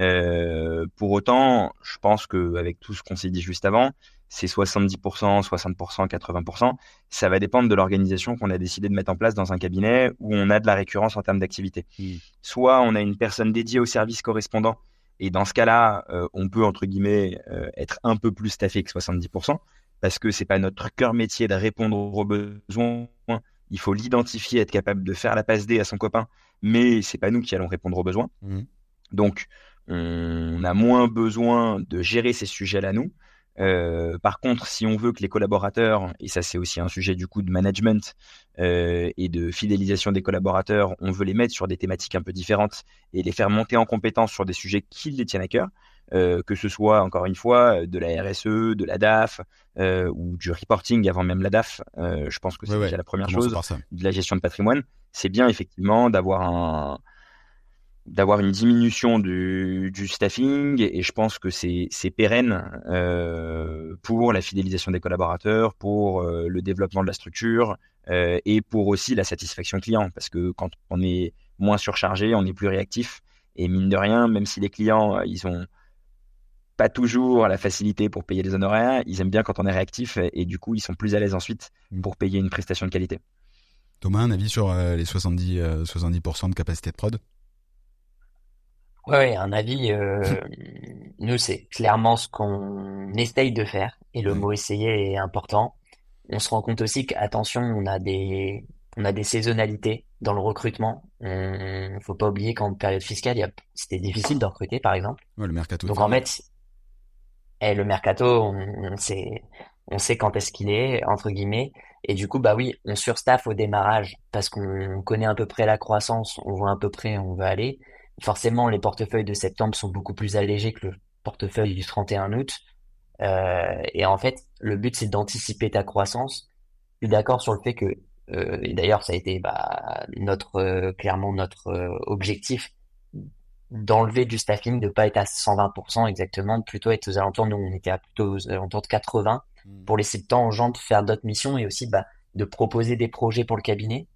Euh, pour autant, je pense qu'avec tout ce qu'on s'est dit juste avant, c'est 70%, 60%, 80%. Ça va dépendre de l'organisation qu'on a décidé de mettre en place dans un cabinet où on a de la récurrence en termes d'activité. Mmh. Soit on a une personne dédiée au service correspondant, et dans ce cas-là, euh, on peut entre guillemets euh, être un peu plus staffé que 70%, parce que c'est pas notre cœur métier de répondre aux besoins. Il faut l'identifier, être capable de faire la passe D à son copain, mais c'est pas nous qui allons répondre aux besoins. Mmh. Donc on a moins besoin de gérer ces sujets-là nous. Euh, par contre, si on veut que les collaborateurs, et ça c'est aussi un sujet du coup de management euh, et de fidélisation des collaborateurs, on veut les mettre sur des thématiques un peu différentes et les faire monter en compétence sur des sujets qui les tiennent à cœur, euh, que ce soit encore une fois de la RSE, de la DAF ou du reporting avant même la DAF. je pense que c'est déjà la première chose, de la gestion de patrimoine. C'est bien effectivement d'avoir un d'avoir une diminution du, du, staffing et je pense que c'est pérenne euh, pour la fidélisation des collaborateurs, pour euh, le développement de la structure euh, et pour aussi la satisfaction client parce que quand on est moins surchargé, on est plus réactif et mine de rien, même si les clients ils ont pas toujours la facilité pour payer les honoraires, ils aiment bien quand on est réactif et, et du coup ils sont plus à l'aise ensuite mmh. pour payer une prestation de qualité. Thomas, un avis sur les 70, 70% de capacité de prod? Ouais, un avis, euh, nous, c'est clairement ce qu'on essaye de faire, et le mot essayer est important. On se rend compte aussi qu'attention, on a des, on a des saisonnalités dans le recrutement. On, faut pas oublier qu'en période fiscale, a, c'était difficile de recruter, par exemple. Ouais, le mercato. Donc en fait, eh, le mercato, on, on, sait, on sait quand est-ce qu'il est, entre guillemets. Et du coup, bah oui, on surstaff au démarrage parce qu'on connaît à peu près la croissance, on voit à peu près où on va aller forcément, les portefeuilles de septembre sont beaucoup plus allégés que le portefeuille du 31 août. Euh, et en fait, le but, c'est d'anticiper ta croissance. Je suis d'accord sur le fait que, euh, et d'ailleurs, ça a été bah, notre euh, clairement notre euh, objectif d'enlever du staffing, de pas être à 120% exactement, de plutôt être aux alentours, nous on était à plutôt aux alentours de 80 hmm. pour laisser le temps aux gens de faire d'autres missions et aussi bah, de proposer des projets pour le cabinet.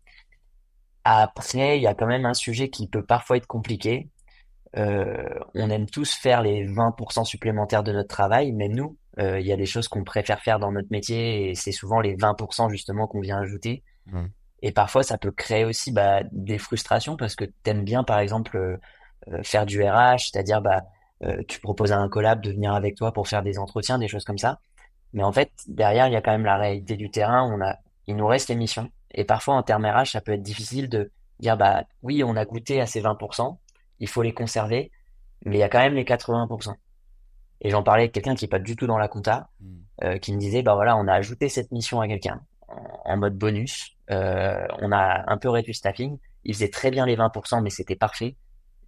Après, il y a quand même un sujet qui peut parfois être compliqué. Euh, on aime tous faire les 20% supplémentaires de notre travail, même nous. Euh, il y a des choses qu'on préfère faire dans notre métier et c'est souvent les 20% justement qu'on vient ajouter. Et parfois, ça peut créer aussi bah, des frustrations parce que t'aimes bien, par exemple, euh, faire du RH, c'est-à-dire bah, tu proposes à un collab de venir avec toi pour faire des entretiens, des choses comme ça. Mais en fait, derrière, il y a quand même la réalité du terrain. On a, il nous reste les missions. Et parfois, en termes RH, ça peut être difficile de dire, bah oui, on a goûté à ces 20%, il faut les conserver, mais il y a quand même les 80%. Et j'en parlais avec quelqu'un qui est pas du tout dans la compta, hmm. euh, qui me disait, bah voilà, on a ajouté cette mission à quelqu'un en, mode bonus. Euh, on a un peu réduit le staffing. Il faisait très bien les 20%, mais c'était parfait.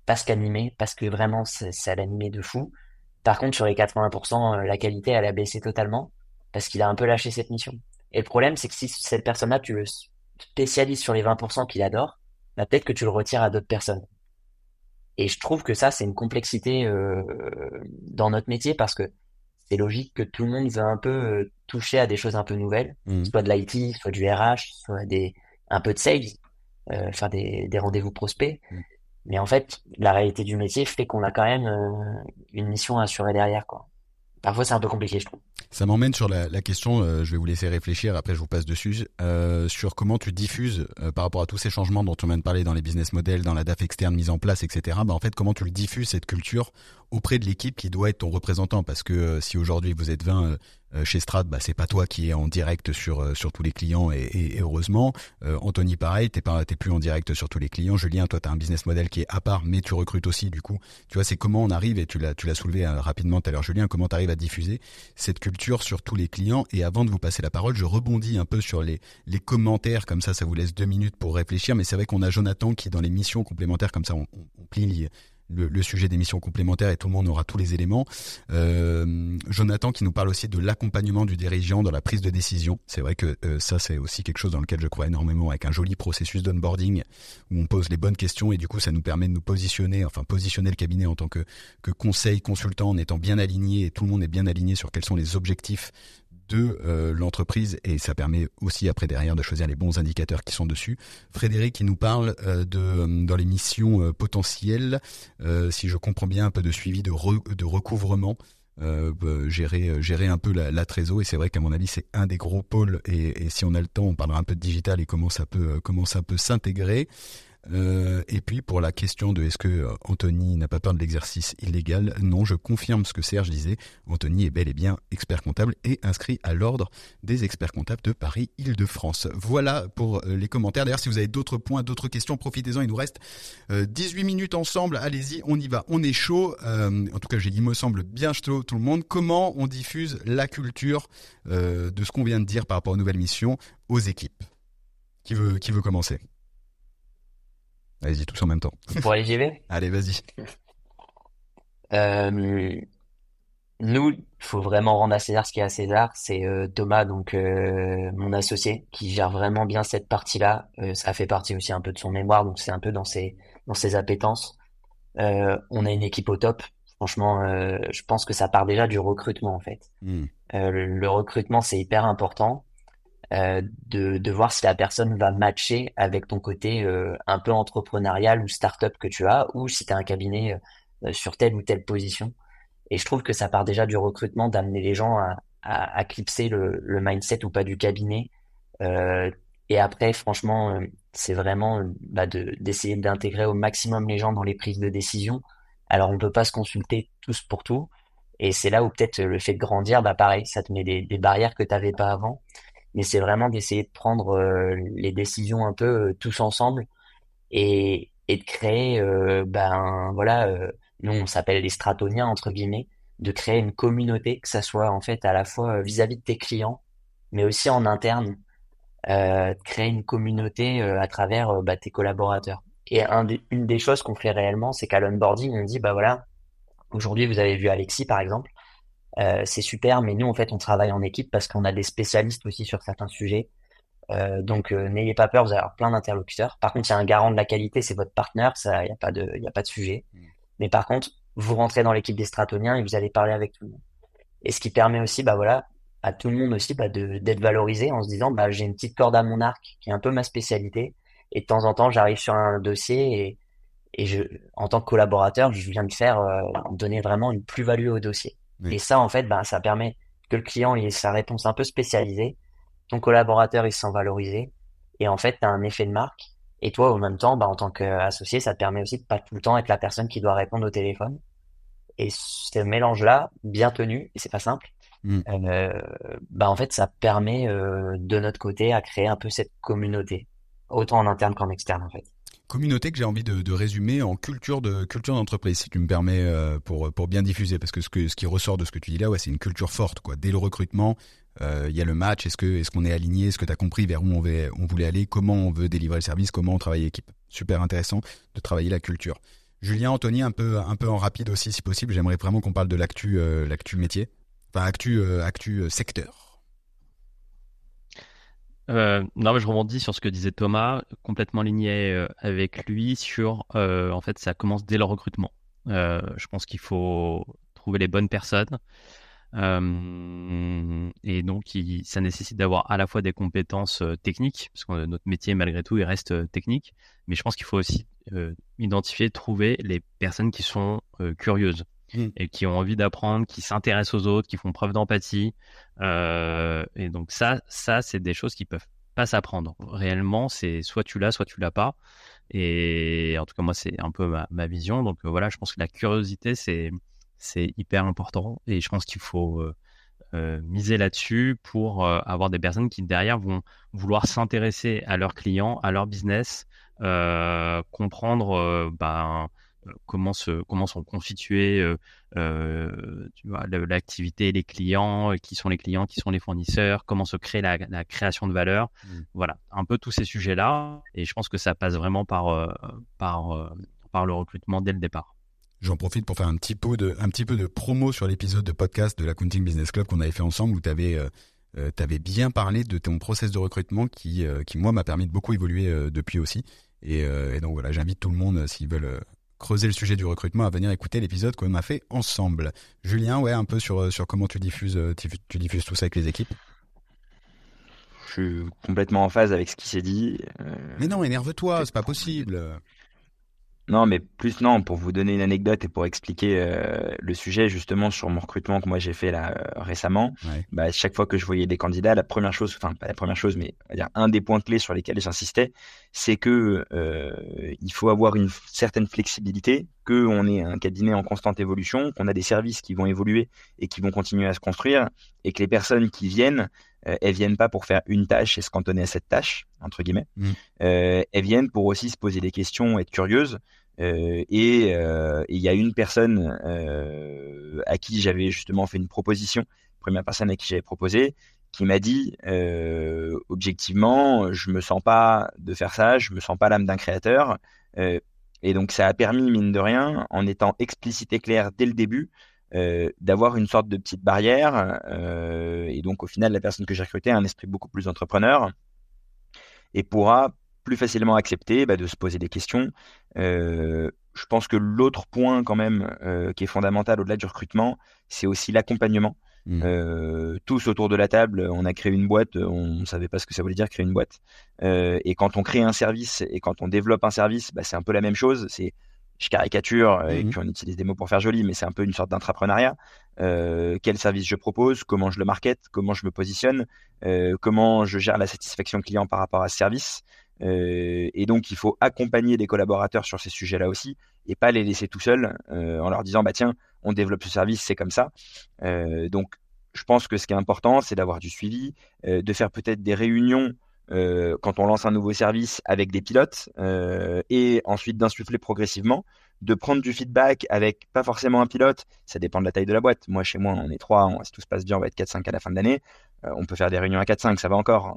Parce qu'animé, parce que vraiment, ça l'animait de fou. Par contre, sur les 80%, euh, la qualité, elle a baissé totalement parce qu'il a un peu lâché cette mission. Et le problème, c'est que si cette personne-là, tu le spécialises sur les 20% qu'il adore, bah, peut-être que tu le retires à d'autres personnes. Et je trouve que ça, c'est une complexité euh, dans notre métier parce que c'est logique que tout le monde veut un peu euh, toucher à des choses un peu nouvelles, mmh. soit de l'IT, soit du RH, soit des un peu de sales, euh, faire des, des rendez-vous prospects. Mmh. Mais en fait, la réalité du métier fait qu'on a quand même une mission à assurer derrière, quoi. Parfois, c'est un peu compliqué, je trouve. Ça m'emmène sur la, question, euh, je vais vous laisser réfléchir, après je vous passe dessus, euh, sur comment tu diffuses euh, par rapport à tous ces changements dont on vient de parler dans les business models, dans la DAF externe mise en place, etc. Bah, en fait, comment tu le diffuses, cette culture, auprès de l'équipe qui doit être ton représentant Parce que si aujourd'hui vous êtes 20 euh, chez Strat, bah, c'est pas toi qui es en direct sur euh, sur tous les clients et, et, heureusement. Euh, Anthony, pareil, t'es pas t'es plus en direct sur tous les clients. Julien, toi, t'as un business model qui est à part, mais tu recrutes aussi. Du coup, tu vois, c'est comment on arrive et tu l'as tu l'as soulevé rapidement tout à l'heure, Julien. Comment t'arrives à diffuser cette culture sur tous les clients Et avant de vous passer la parole, je rebondis un peu sur les les commentaires comme ça. Ça vous laisse deux minutes pour réfléchir. Mais c'est vrai qu'on a Jonathan qui dans les missions complémentaires comme ça, on, on, plie le, le sujet des missions complémentaires et tout le monde aura tous les éléments. Euh, Jonathan qui nous parle aussi de l'accompagnement du dirigeant dans la prise de décision. C'est vrai que euh, ça c'est aussi quelque chose dans lequel je crois énormément avec un joli processus d'onboarding où on pose les bonnes questions et du coup ça nous permet de nous positionner, enfin positionner le cabinet en tant que, que conseil consultant en étant bien aligné et tout le monde est bien aligné sur quels sont les objectifs de euh, l'entreprise et ça permet aussi après derrière de choisir les bons indicateurs qui sont dessus. Frédéric qui nous parle euh, de euh, dans les missions potentielles, si je comprends bien un peu de suivi de, de recouvrement. gérer gérer un peu la, la trésor et c'est vrai qu'à mon avis c'est un des gros pôles et, et, si on a le temps on parlera un peu de digital et comment ça peut comment ça peut s'intégrer euh, et puis pour la question de est-ce que euh, Anthony n'a pas peur de l'exercice illégal, non, je confirme ce que Serge disait. Anthony est bel et bien expert comptable et inscrit à l'ordre des experts comptables de Paris-Île-de-France. Voilà pour euh, les commentaires. D'ailleurs, si vous avez d'autres points, d'autres questions, profitez-en. Il nous reste 18 minutes ensemble. Allez-y, on y va. On est chaud. en tout cas, j'ai dit, me semble bien chaud tout le monde. Comment on diffuse la culture de ce qu'on vient de dire par rapport aux nouvelles missions aux équipes? Qui veut commencer? Allez-y, tous en même temps. *laughs* Pour aller j'y vais Allez, vas-y. Euh, nous, il faut vraiment rendre à César ce qui est à César. C'est euh, Thomas, donc euh, mon associé, qui gère vraiment bien cette partie-là. Ça fait partie aussi un peu de son mémoire, donc c'est un peu dans ses dans ses appétences. on a une équipe au top. Franchement, je pense que ça part déjà du recrutement en fait. Hmm. le recrutement, c'est hyper important. Euh, de, de voir si la personne va matcher avec ton côté euh, un peu entrepreneurial ou start-up que tu as, ou si tu as un cabinet euh, sur telle ou telle position. Et je trouve que ça part déjà du recrutement, d'amener les gens à, à, à clipser le, le, mindset ou pas du cabinet. et après, franchement, c'est vraiment bah, d'essayer d'intégrer au maximum les gens dans les prises de décision. Alors, on peut pas se consulter tous pour tout. Et c'est là où peut-être le fait de grandir, bah pareil, ça te met des, des barrières que tu n'avais pas avant mais c'est vraiment d'essayer de prendre euh, les décisions un peu euh, tous ensemble et, de créer, euh, ben voilà, nous on s'appelle les stratoniens entre guillemets, de créer une communauté, que ça soit en fait à la fois vis-à-vis de tes clients, mais aussi en interne, euh, créer une communauté à travers bah, tes collaborateurs. Et un une des choses qu'on fait réellement, c'est qu'à l'onboarding, on dit, bah voilà, aujourd'hui vous avez vu Alexis par exemple, euh, c'est super, mais nous, en fait, on travaille en équipe parce qu'on a des spécialistes aussi sur certains sujets. Euh, donc, euh, n'ayez pas peur, vous allez avoir plein d'interlocuteurs. Par contre, il y a un garant de la qualité, c'est votre partenaire, ça, il n'y a pas de, il a pas de sujet. Mm. Mais par contre, vous rentrez dans l'équipe des stratoniens et vous allez parler avec tout le monde. Et ce qui permet aussi, bah voilà, à tout le monde aussi, bah, d'être valorisé en se disant, bah, j'ai une petite corde à mon arc qui est un peu ma spécialité. Et de temps en temps, j'arrive sur un dossier et, et je, en tant que collaborateur, je viens de faire donner vraiment une plus-value au dossier. Et ça, en fait, ben, ça permet que le client ait sa réponse un peu spécialisée, ton collaborateur il se sent valorisé, et en fait, tu as un effet de marque. Et toi, au même temps, ben, en tant qu'associé, ça te permet aussi de pas tout le temps être la personne qui doit répondre au téléphone. Et ce mélange-là, bien tenu, et c'est pas simple, Mm. euh, bah en fait, ça permet euh, de notre côté à créer un peu cette communauté, autant en interne qu'en externe en fait. Communauté que j'ai envie de, résumer en culture de culture d'entreprise, si tu me permets, euh, pour pour bien diffuser, parce que ce que ce qui ressort de ce que tu dis là, ouais, c'est une culture forte, quoi. Dès le recrutement, euh, il y a le match. Est-ce que est-ce qu'on est aligné? Est-ce que tu as compris vers où on veut on voulait aller? Comment on veut délivrer le service? Comment on travaille équipe Super intéressant de travailler la culture. Julien, Anthony, un peu un peu en rapide aussi, si possible. J'aimerais vraiment qu'on parle de l'actu euh, l'actu métier, enfin actu actu secteur. Euh, non, mais je rebondis sur ce que disait Thomas, complètement aligné euh, avec lui sur, euh, en fait, ça commence dès le recrutement. Euh, je pense qu'il faut trouver les bonnes personnes. Et donc, ça nécessite d'avoir à la fois des compétences techniques, parce que notre métier, malgré tout, il reste technique. Mais je pense qu'il faut aussi identifier, trouver les personnes qui sont curieuses Mm. et qui ont envie d'apprendre, qui s'intéressent aux autres, qui font preuve d'empathie. Euh, et donc ça, ça, c'est des choses qui peuvent pas s'apprendre. Réellement, c'est soit tu l'as, soit tu l'as pas. Et en tout cas, moi, c'est un peu ma, vision. Donc euh, voilà, je pense que la curiosité, c'est c'est hyper important. Et je pense qu'il faut euh, miser là-dessus pour avoir des personnes qui derrière vont vouloir s'intéresser à leurs clients, à leur business, comprendre ben, comment se comment sont euh, euh, tu vois l'activité, les clients, euh, qui sont les clients, qui sont les fournisseurs, comment se crée la, la création de valeur. Mm. Voilà, un peu tous ces sujets-là. Et je pense que ça passe vraiment par euh, par euh, par le recrutement dès le départ. J'en profite pour faire un petit peu de, un petit peu de promo sur l'épisode de podcast de l'Accounting Business Club qu'on avait fait ensemble où tu avais, bien parlé de ton process de recrutement qui, euh, qui moi, m'a permis de beaucoup évoluer euh, depuis aussi. Et, euh, et donc voilà, j'invite tout le monde, euh, s'ils veulent euh, creuser le sujet du recrutement, à venir écouter l'épisode qu'on a fait ensemble. Julien, ouais, un peu sur, euh, sur comment tu diffuses, euh, tu, tu diffuses tout ça avec les équipes. Je suis complètement en phase avec ce qui s'est dit. Euh, Mais non, énerve-toi, c'est pas possible. Non, mais plus non, pour vous donner une anecdote et pour expliquer euh, le sujet justement sur mon recrutement que moi j'ai fait là euh, récemment, Ouais. bah, chaque fois que je voyais des candidats, la première chose, enfin pas la première chose, mais on va dire un des points clés sur lesquels j'insistais, c'est que euh, il faut avoir une certaine flexibilité, que on est un cabinet en constante évolution, qu'on a des services qui vont évoluer et qui vont continuer à se construire, et que les personnes qui viennent, euh, elles viennent pas pour faire une tâche et se cantonner à cette tâche entre guillemets, Mm. Euh, elles viennent pour aussi se poser des questions, être curieuses. Euh, et euh, et il y a une personne à qui j'avais justement fait une proposition, première personne à qui j'avais proposé, qui m'a dit objectivement, je me sens pas de faire ça, je me sens pas l'âme d'un créateur. Et donc ça a permis mine de rien, en étant explicite et clair dès le début, euh, d'avoir une sorte de petite barrière. euh, et donc au final, la personne que j'ai recrutée a un esprit beaucoup plus entrepreneur et pourra plus facilement accepter bah, de se poser des questions. Euh, je pense que l'autre point quand même qui est fondamental au-delà du recrutement, c'est aussi l'accompagnement. Mm. Euh, tous autour de la table, on a créé une boîte, on ne savait pas ce que ça voulait dire créer une boîte. Euh, et quand on crée un service et quand on développe un service, bah, c'est un peu la même chose. C'est je caricature et Mhm. puis on utilise des mots pour faire joli, mais c'est un peu une sorte d'entrepreneuriat. Euh, quel service je propose, comment je le market, comment je me positionne, comment je gère la satisfaction client par rapport à ce service. Et donc il faut accompagner les collaborateurs sur ces sujets-là aussi et pas les laisser tout seuls en leur disant bah tiens on développe ce service c'est comme ça. Euh, donc je pense que ce qui est important c'est d'avoir du suivi, euh, de faire peut-être des réunions euh, quand on lance un nouveau service avec des pilotes et ensuite d'insuffler progressivement, de prendre du feedback avec pas forcément un pilote, ça dépend de la taille de la boîte. Moi chez moi on est trois, on- si tout se passe bien on va être 4-5 à la fin de l'année. On peut faire des réunions à 4-5, ça va encore.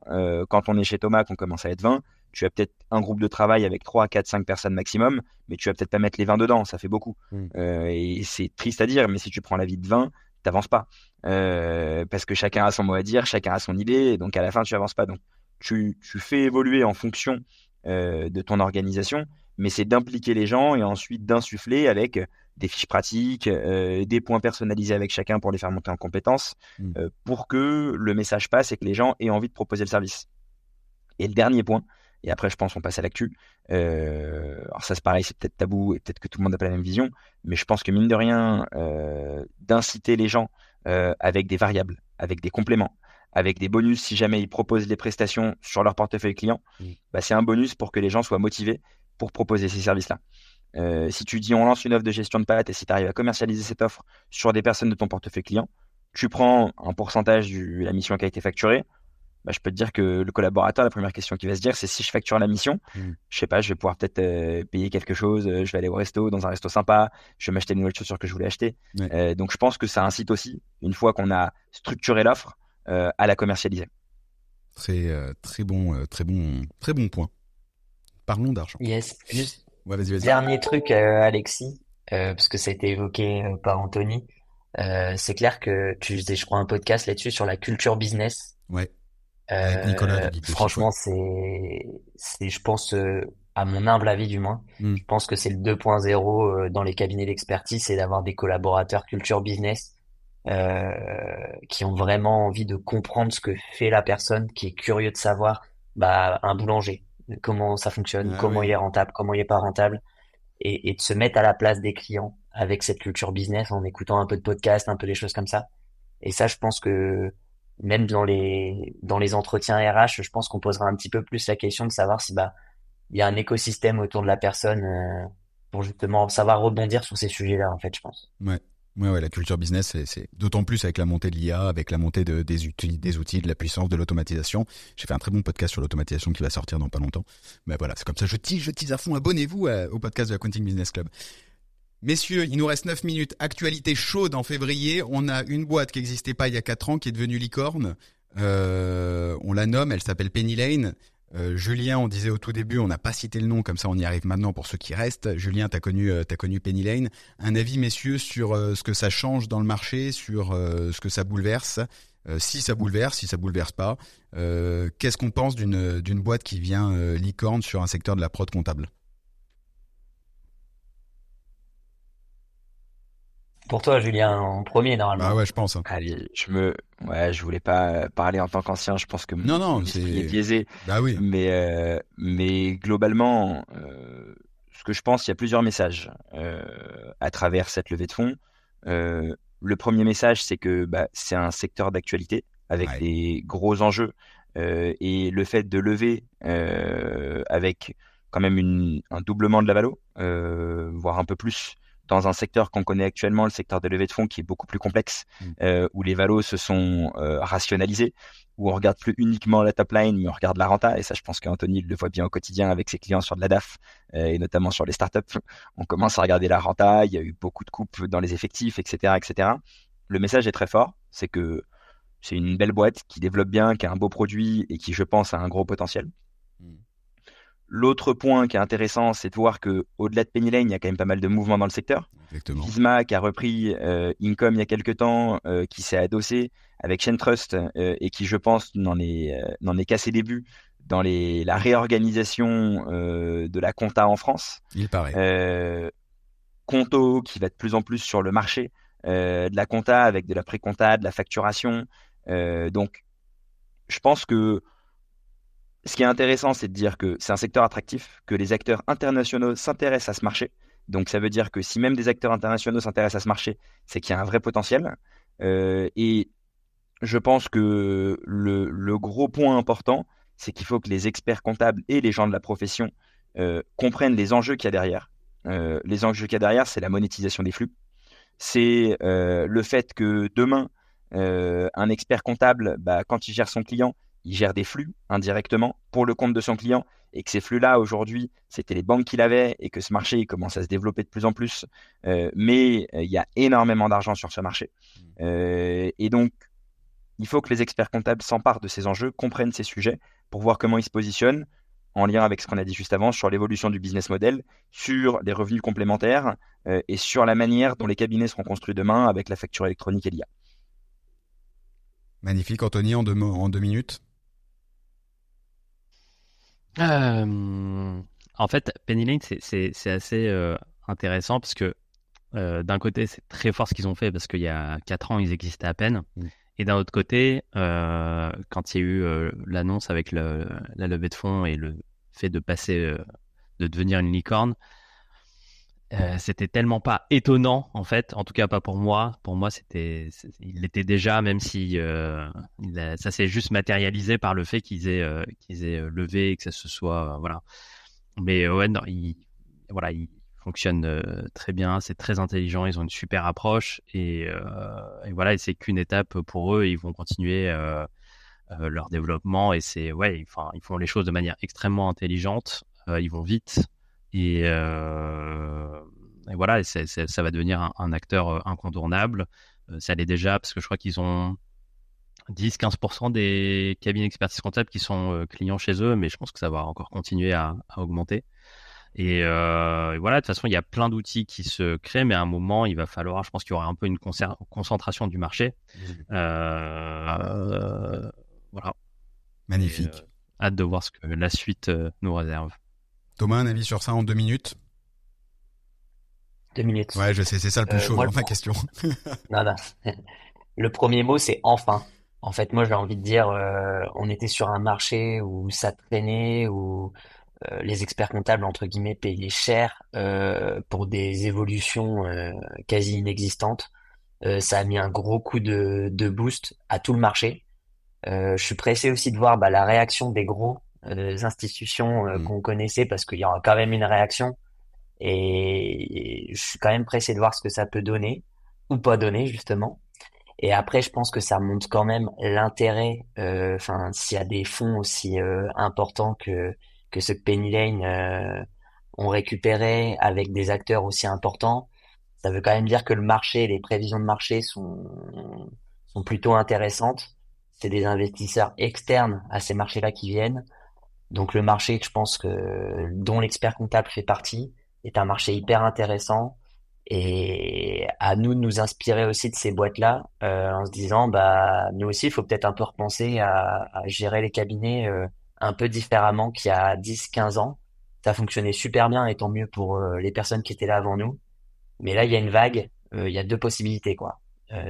Quand on est chez Thomas, qu'on commence à être 20, tu as peut-être un groupe de travail avec 3, 4, 5 personnes maximum, mais tu vas peut-être pas mettre les 20 dedans, ça fait beaucoup. Mm. Euh, et c'est triste à dire, mais si tu prends la vie de 20, t'avances pas. Euh, parce que chacun a son mot à dire, chacun a son idée, et donc à la fin tu avances pas. Donc tu, tu fais évoluer en fonction euh, de ton organisation, mais c'est d'impliquer les gens et ensuite d'insuffler avec des fiches pratiques, des points personnalisés avec chacun pour les faire monter en compétences, Mm. pour que le message passe et que les gens aient envie de proposer le service. Et le dernier point, et après je pense on passe à l'actu, euh, alors ça c'est pareil, c'est peut-être tabou et peut-être que tout le monde n'a pas la même vision, mais je pense que mine de rien, euh, d'inciter les gens euh, avec des variables, avec des compléments, avec des bonus si jamais ils proposent les prestations sur leur portefeuille client, Mm. bah, c'est un bonus pour que les gens soient motivés pour proposer ces services-là. Si tu dis on lance une offre de gestion de pâte et si tu arrives à commercialiser cette offre sur des personnes de ton portefeuille client, tu prends un pourcentage de la mission qui a été facturée. Bah, je peux te dire que le collaborateur, la première question qu'il va se dire, c'est si je facture la mission, mm. je sais pas, je vais pouvoir peut-être euh, payer quelque chose, euh, je vais aller au resto, dans un resto sympa, je vais m'acheter une nouvelle chaussure que je voulais acheter. donc je pense que ça incite aussi, une fois qu'on a structuré l'offre, à la commercialiser. Très très bon, très bon, très bon point. Parlons d'argent. Yes. Juste dernier truc, Alexis, parce que ça a été évoqué par Anthony. Euh, c'est clair que tu faisais, je crois, un podcast là-dessus sur la culture business. Ouais. Euh, Nicolas, franchement, c'est, c'est, je pense, euh, à mon humble avis du moins, hmm. je pense que c'est le 2.0 dans les cabinets d'expertise, c'est d'avoir des collaborateurs culture business qui ont vraiment envie de comprendre ce que fait la personne, qui est curieux de savoir, bah, un boulanger, comment ça fonctionne, ah comment il est rentable, comment il est pas rentable, et, et de se mettre à la place des clients avec cette culture business en écoutant un peu de podcast, un peu des choses comme ça. Et ça, je pense que même dans les dans les entretiens RH, je pense qu'on posera un petit peu plus la question de savoir si bah il y a un écosystème autour de la personne euh, pour justement savoir rebondir sur ces sujets-là en fait, je pense. Ouais. Ouais, ouais, la culture business, c'est d'autant plus avec la montée de l'IA, avec la montée de, des, outils, des outils, de la puissance, de l'automatisation. J'ai fait un très bon podcast sur l'automatisation qui va sortir dans pas longtemps. Mais voilà, c'est comme ça, je tease, je tease à fond. Abonnez-vous euh, au podcast de la Quanting Business Club. Messieurs, il nous reste 9 minutes. Actualité chaude en février. On a une boîte qui n'existait pas il y a 4 ans, qui est devenue licorne. Euh, on la nomme, elle s'appelle Penny Lane. Euh, Julien, on disait au tout début, on n'a pas cité le nom, comme ça on y arrive maintenant pour ceux qui restent. Julien, t'as connu, euh, as connu Penny Lane. Un avis, messieurs, sur ce que ça change dans le marché, sur ce que ça bouleverse, si ça bouleverse, si ça bouleverse pas. Qu'est-ce qu'on pense d'une boîte qui vient licorne sur un secteur de la prod comptable? Pour toi, Julien, en premier, normalement. Ah ouais, je pense. Hein. Allez, je me, ouais, je voulais pas parler en tant qu'ancien. Je pense que non, non, c'est biaisé. Bah oui. Mais, euh, mais globalement, euh, ce que je pense, il y a plusieurs messages euh, à travers cette levée de fonds. Euh, le premier message, c'est que bah, c'est un secteur d'actualité avec des gros enjeux euh, et le fait de lever avec quand même une, un doublement de la valo, voire un peu plus dans un secteur qu'on connaît actuellement, le secteur des levées de fonds, qui est beaucoup plus complexe, mm. euh, où les valos se sont euh, rationalisés, où on regarde plus uniquement la top line, mais on regarde la renta. Et ça, je pense qu'Anthony le voit bien au quotidien avec ses clients sur de la DAF, euh, et notamment sur les startups. *laughs* On commence à regarder la renta, il y a eu beaucoup de coupes dans les effectifs, etc., etc. Le message est très fort, c'est que c'est une belle boîte qui développe bien, qui a un beau produit et qui, je pense, a un gros potentiel. L'autre point qui est intéressant, c'est de voir que au-delà de Penny Lane, il y a quand même pas mal de mouvements dans le secteur. Exactement. Visma qui a repris euh, Income il y a quelques temps, euh, qui s'est adossé avec Chain Trust euh, et qui, je pense, n'en est n'en est qu'à ses débuts dans les la réorganisation de la compta en France. Il paraît. Conto qui va de plus en plus sur le marché de la compta avec de la pré-compta, de la facturation. donc, je pense que ce qui est intéressant, c'est de dire que c'est un secteur attractif, que les acteurs internationaux s'intéressent à ce marché. Donc ça veut dire que si même des acteurs internationaux s'intéressent à ce marché, c'est qu'il y a un vrai potentiel. Euh, et je pense que le, gros point important, c'est qu'il faut que les experts comptables et les gens de la profession euh, comprennent les enjeux qu'il y a derrière. Euh, les enjeux qu'il y a derrière, c'est la monétisation des flux. C'est le fait que demain, un expert comptable, bah, quand il gère son client, il gère des flux indirectement pour le compte de son client et que ces flux-là, aujourd'hui, c'était les banques qu'il avait et que ce marché il commence à se développer de plus en plus. Euh, mais euh, il y a énormément d'argent sur ce marché. Mmh. Euh, et donc, il faut que les experts comptables s'emparent de ces enjeux, comprennent ces sujets pour voir comment ils se positionnent en lien avec ce qu'on a dit juste avant sur l'évolution du business model, sur les revenus complémentaires et sur la manière dont les cabinets seront construits demain avec la facture électronique et l'IA. Magnifique, Anthony, en deux, en deux minutes. Euh, en fait, Penny Lane, c'est assez euh, intéressant parce que euh, d'un côté, c'est très fort ce qu'ils ont fait parce qu'il y a 4 ans, ils existaient à peine. Mm. Et d'un autre côté, quand il y a eu l'annonce avec le, la levée de fonds et le fait de passer, de devenir une licorne, euh, c'était tellement pas étonnant en fait, en tout cas pas pour moi. Pour moi, c'était, il l'était déjà, même si euh, ça s'est juste matérialisé par le fait qu'ils aient, euh, qu'ils aient levé et que ça se soit, voilà. Mais ouais, non, il, voilà, il fonctionne très bien, c'est très intelligent, ils ont une super approche. Et, voilà, et c'est qu'une étape pour eux, ils vont continuer leur développement. Et c'est ouais, enfin ils font les choses de manière extrêmement intelligente, ils vont vite et, et voilà, et ça va devenir un, un acteur incontournable. ça l'est déjà parce que je crois qu'ils ont 10-15% des cabinets d'expertise comptable qui sont euh, clients chez eux, mais je pense que ça va encore continuer à, augmenter. Euh, et, voilà, de toute façon, il y a plein d'outils qui se créent, mais à un moment, il va falloir, je pense qu'il y aura un peu une concentration du marché. Euh, voilà. Magnifique. hâte de voir ce que la suite nous réserve. Thomas, un avis sur ça en deux minutes Deux minutes. Ouais, je sais, c'est ça le plus chaud dans ma question. *laughs* non, non. *laughs* Le premier mot, c'est enfin. En fait, moi, j'ai envie de dire, euh, on était sur un marché où ça traînait, où euh, les experts comptables, entre guillemets, payaient cher euh, pour des évolutions quasi inexistantes. ça a mis un gros coup de, de boost à tout le marché. je suis pressé aussi de voir bah, la réaction des gros institutions mmh. qu'on connaissait parce qu'il y aura quand même une réaction. et je suis quand même pressé de voir ce que ça peut donner ou pas donner justement. Et après, je pense que ça montre quand même l'intérêt. Euh, enfin, s'il y a des fonds aussi euh, importants que que ce Penny Lane euh, ont récupéré avec des acteurs aussi importants, ça veut quand même dire que le marché, les prévisions de marché sont sont plutôt intéressantes. C'est des investisseurs externes à ces marchés-là qui viennent. Donc le marché, je pense que dont l'expert comptable fait partie, est un marché hyper intéressant et à nous de nous inspirer aussi de ces boîtes-là, euh, en se disant, bah, nous aussi, il faut peut-être un peu repenser à, à gérer les cabinets euh, un peu différemment qu'il y a 10, 15 ans. Ça fonctionnait super bien et tant mieux pour euh, les personnes qui étaient là avant nous. Mais là, il y a une vague, il y a deux possibilités, quoi.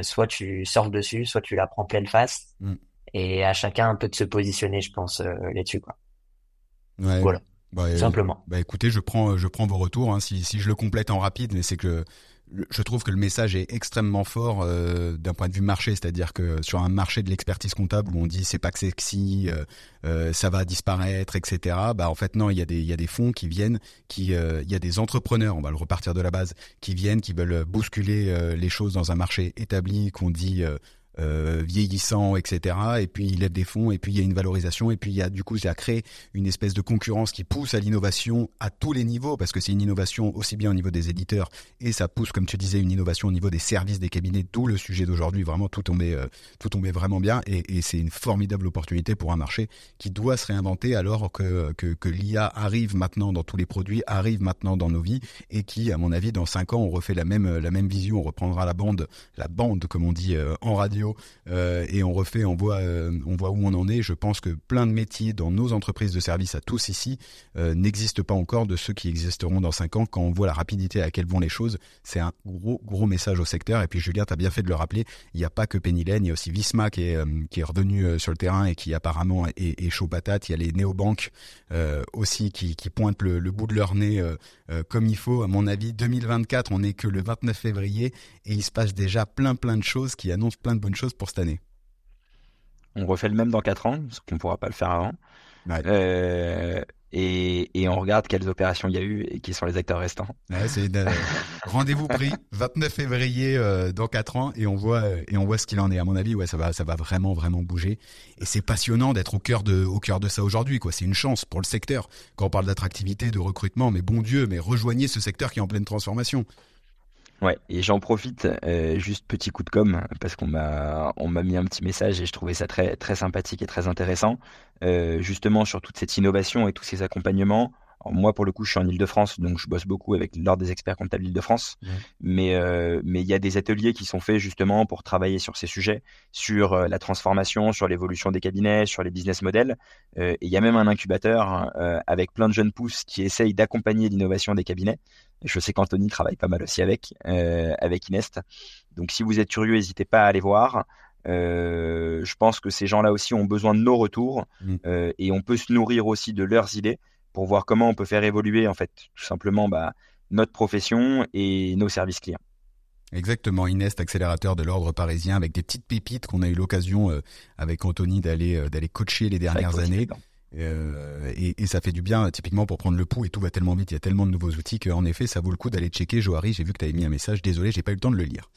soit tu surfes dessus, soit tu la prends pleine face. Mm. Et à chacun un peu de se positionner, je pense, là-dessus, quoi. Ouais. Voilà. Bah, Simplement. Bah écoutez, je prends, je prends vos retours. Hein, si, si je le complète en rapide, mais c'est que je trouve que le message est extrêmement fort euh, d'un point de vue marché, c'est-à-dire que sur un marché de l'expertise comptable où on dit c'est pas que sexy, euh, euh, ça va disparaître, etc. Bah en fait non, il y a des il y a des fonds qui viennent, qui il y a des entrepreneurs, on va le repartir de la base, qui viennent, qui veulent bousculer les choses dans un marché établi qu'on dit euh, vieillissant, etc. Et puis il lève des fonds, et puis il y a une valorisation, et puis il y a du coup, ça crée une espèce de concurrence qui pousse à l'innovation à tous les niveaux, parce que c'est une innovation aussi bien au niveau des éditeurs, et ça pousse, comme tu disais, une innovation au niveau des services des cabinets, d'où le sujet d'aujourd'hui. Vraiment, tout tombait, euh, tout tombait vraiment bien, et, c'est une formidable opportunité pour un marché qui doit se réinventer alors que, que, l'IA arrive maintenant dans tous les produits, arrive maintenant dans nos vies, et qui, à mon avis, dans cinq ans, on refait la même, la même vision, on reprendra la bande, la bande, comme on dit euh, en radio euh, et on refait, on voit, euh, on voit où on en est. Je pense que plein de métiers dans nos entreprises de services à tous ici euh, n'existent pas encore de ceux qui existeront dans cinq ans. Quand on voit la rapidité à laquelle vont les choses, c'est un gros gros message au secteur. Et puis Julien, tu as bien fait de le rappeler. Il n'y a pas que Penny Lane, il y a aussi Visma qui est revenu sur le terrain et qui apparemment est, chaud patate. Il y a les néobanques aussi qui, pointent le, le, bout de leur nez comme il faut. À mon avis, 2024, on n'est que le 29 février et il se passe déjà plein plein de choses qui annoncent plein de bonnes chose pour cette année. On refait le même dans 4 ans, parce qu'on ne pourra pas le faire avant. Euh, et, on regarde quelles opérations il y a eu et qui sont les acteurs restants. euh, *laughs* rendez-vous pris 29 février euh, dans 4 ans et on voit et on voit ce qu'il en est. À mon avis, ouais, ça va ça va vraiment vraiment bouger et c'est passionnant d'être au cœur de au cœur de ça aujourd'hui quoi. C'est une chance pour le secteur quand on parle d'attractivité, de recrutement, mais bon Dieu, mais rejoignez ce secteur qui est en pleine transformation. Ouais, et j'en profite, euh, juste petit coup de com, parce qu'on m'a on m'a mis un petit message et je trouvais ça très très sympathique et très intéressant, euh, justement sur toute cette innovation et tous ces accompagnements moi, pour le coup, je suis en Ile-de-France, donc je bosse beaucoup avec l'Ordre des experts comptables Ile-de-France. Mais euh, mais il y a des ateliers qui sont faits justement pour travailler sur ces sujets, sur euh, la transformation, sur l'évolution des cabinets, sur les business models. Euh, et il y a même un incubateur avec plein de jeunes pousses qui essayent d'accompagner l'innovation des cabinets. Je sais qu'Anthony travaille pas mal aussi avec avec Inest. Donc si vous êtes curieux, n'hésitez pas à aller voir. Euh, je pense que ces gens-là aussi ont besoin de nos retours mmh. euh, et on peut se nourrir aussi de leurs idées pour voir comment on peut faire évoluer en fait tout simplement bah, notre profession et nos services clients. Exactement, Inest, accélérateur de l'ordre parisien, avec des petites pépites qu'on a eu l'occasion euh, avec Anthony d'aller euh, d'aller coacher les dernières années. et, et, ça fait du bien typiquement pour prendre le pouls et tout va tellement vite, il y a tellement de nouveaux outils qu'en effet ça vaut le coup d'aller checker. Johari, j'ai vu que tu avais mis un message, désolé, j'ai pas eu le temps de le lire.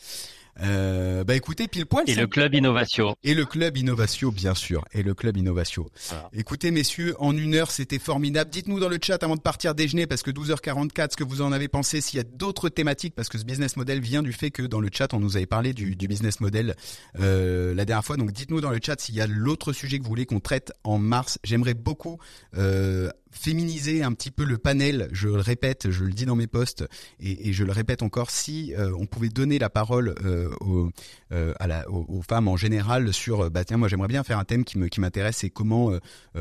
Euh, bah écoutez, pile poil. Et le club Innovation. Et le club Innovation, bien sûr. Et le club Innovation. Écoutez, messieurs, en une heure, c'était formidable. Dites-nous dans le chat avant de partir déjeuner, parce que 12h44, ce que vous en avez pensé, s'il y a d'autres thématiques, parce que ce business model vient du fait que dans le chat, on nous avait parlé du, du business model euh, la dernière fois. Donc dites-nous dans le chat s'il y a l'autre sujet que vous voulez qu'on traite en mars. J'aimerais beaucoup euh, féminiser un petit peu le panel. Je le répète, je le dis dans mes posts et, et je le répète encore. Si euh, on pouvait donner la parole euh, aux, euh, à la, aux, femmes en général sur, bah tiens, moi j'aimerais bien faire un thème qui me qui m'intéresse, c'est comment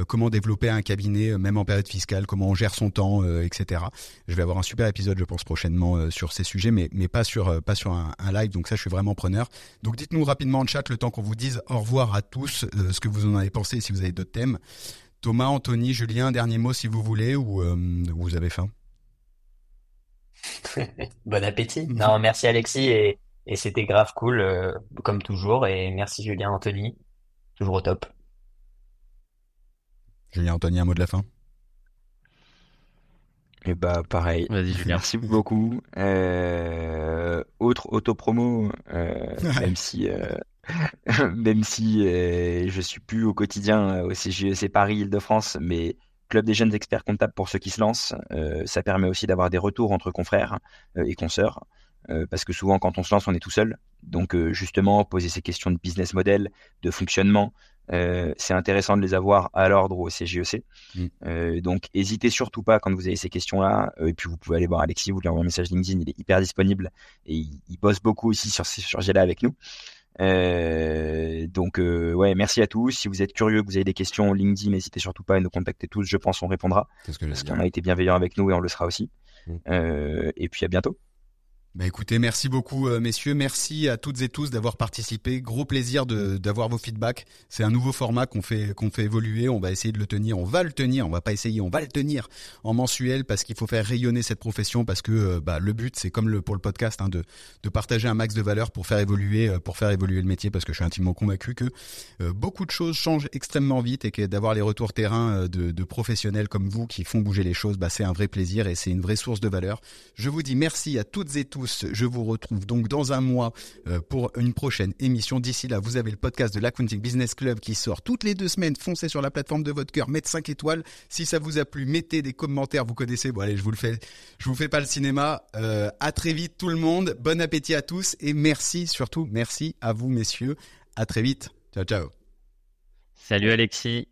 comment développer un cabinet même en période fiscale, comment on gère son temps, etc. Je vais avoir un super épisode, je pense prochainement sur ces sujets, mais mais pas sur pas sur un, un, live. Donc ça, je suis vraiment preneur. Donc dites-nous rapidement en chat le temps qu'on vous dise au revoir à tous, ce que vous en avez pensé, si vous avez d'autres thèmes. Thomas, Anthony, Julien, dernier mot si vous voulez ou euh, vous avez faim *laughs* Bon appétit. Non, merci Alexis et, c'était grave cool euh, comme toujours et merci Julien, Anthony, toujours au top. Julien, Anthony, un mot de la fin et eh bah pareil. Merci beaucoup. Euh, autre autopromo, *laughs* même si *laughs* même si euh, je suis plus au quotidien euh, au CGEC Paris Île-de-France, mais club des jeunes experts comptables pour ceux qui se lancent, euh, ça permet aussi d'avoir des retours entre confrères et consoeurs. parce que souvent, quand on se lance, on est tout seul. Donc, justement, poser ces questions de business model, de fonctionnement, c'est intéressant de les avoir à l'ordre au CGEC. Mm. donc, n'hésitez surtout pas quand vous avez ces questions-là. et puis, vous pouvez aller voir Alexis, vous lui envoyez un message LinkedIn, il est hyper disponible et il, bosse beaucoup aussi sur ces sujets-là avec nous. Euh, donc euh, ouais, merci à tous. Si vous êtes curieux, que vous avez des questions, LinkedIn, n'hésitez surtout pas à nous contacter tous. Je pense on répondra. parce qu'on a été bienveillant avec nous et on le sera aussi. Mm. Euh, et puis à bientôt. Bah écoutez, merci beaucoup euh, messieurs, merci à toutes et tous d'avoir participé. Gros plaisir de d'avoir vos feedbacks. C'est un nouveau format qu'on fait qu'on fait évoluer. On va essayer de le tenir, on va le tenir. On va pas essayer, on va le tenir en mensuel parce qu'il faut faire rayonner cette profession parce que euh, bah, le but c'est comme le pour le podcast hein, de de partager un max de valeur pour faire évoluer euh, pour faire évoluer le métier parce que je suis intimement convaincu que beaucoup de choses changent extrêmement vite et que d'avoir les retours terrain de, de professionnels comme vous qui font bouger les choses, bah c'est un vrai plaisir et c'est une vraie source de valeur. Je vous dis merci à toutes et tous je vous retrouve donc dans un mois euh, pour une prochaine émission. D'ici là, vous avez le podcast de l'Accounting Business Club qui sort toutes les deux semaines. Foncez sur la plateforme de votre cœur, mettez 5 étoiles. Si ça vous a plu, mettez des commentaires. Vous connaissez. Bon, allez, je vous le fais. Je vous fais pas le cinéma. Euh, à très vite tout le monde. Bon appétit à tous et merci surtout, merci à vous messieurs. À très vite. Ciao, ciao. Salut Alexis.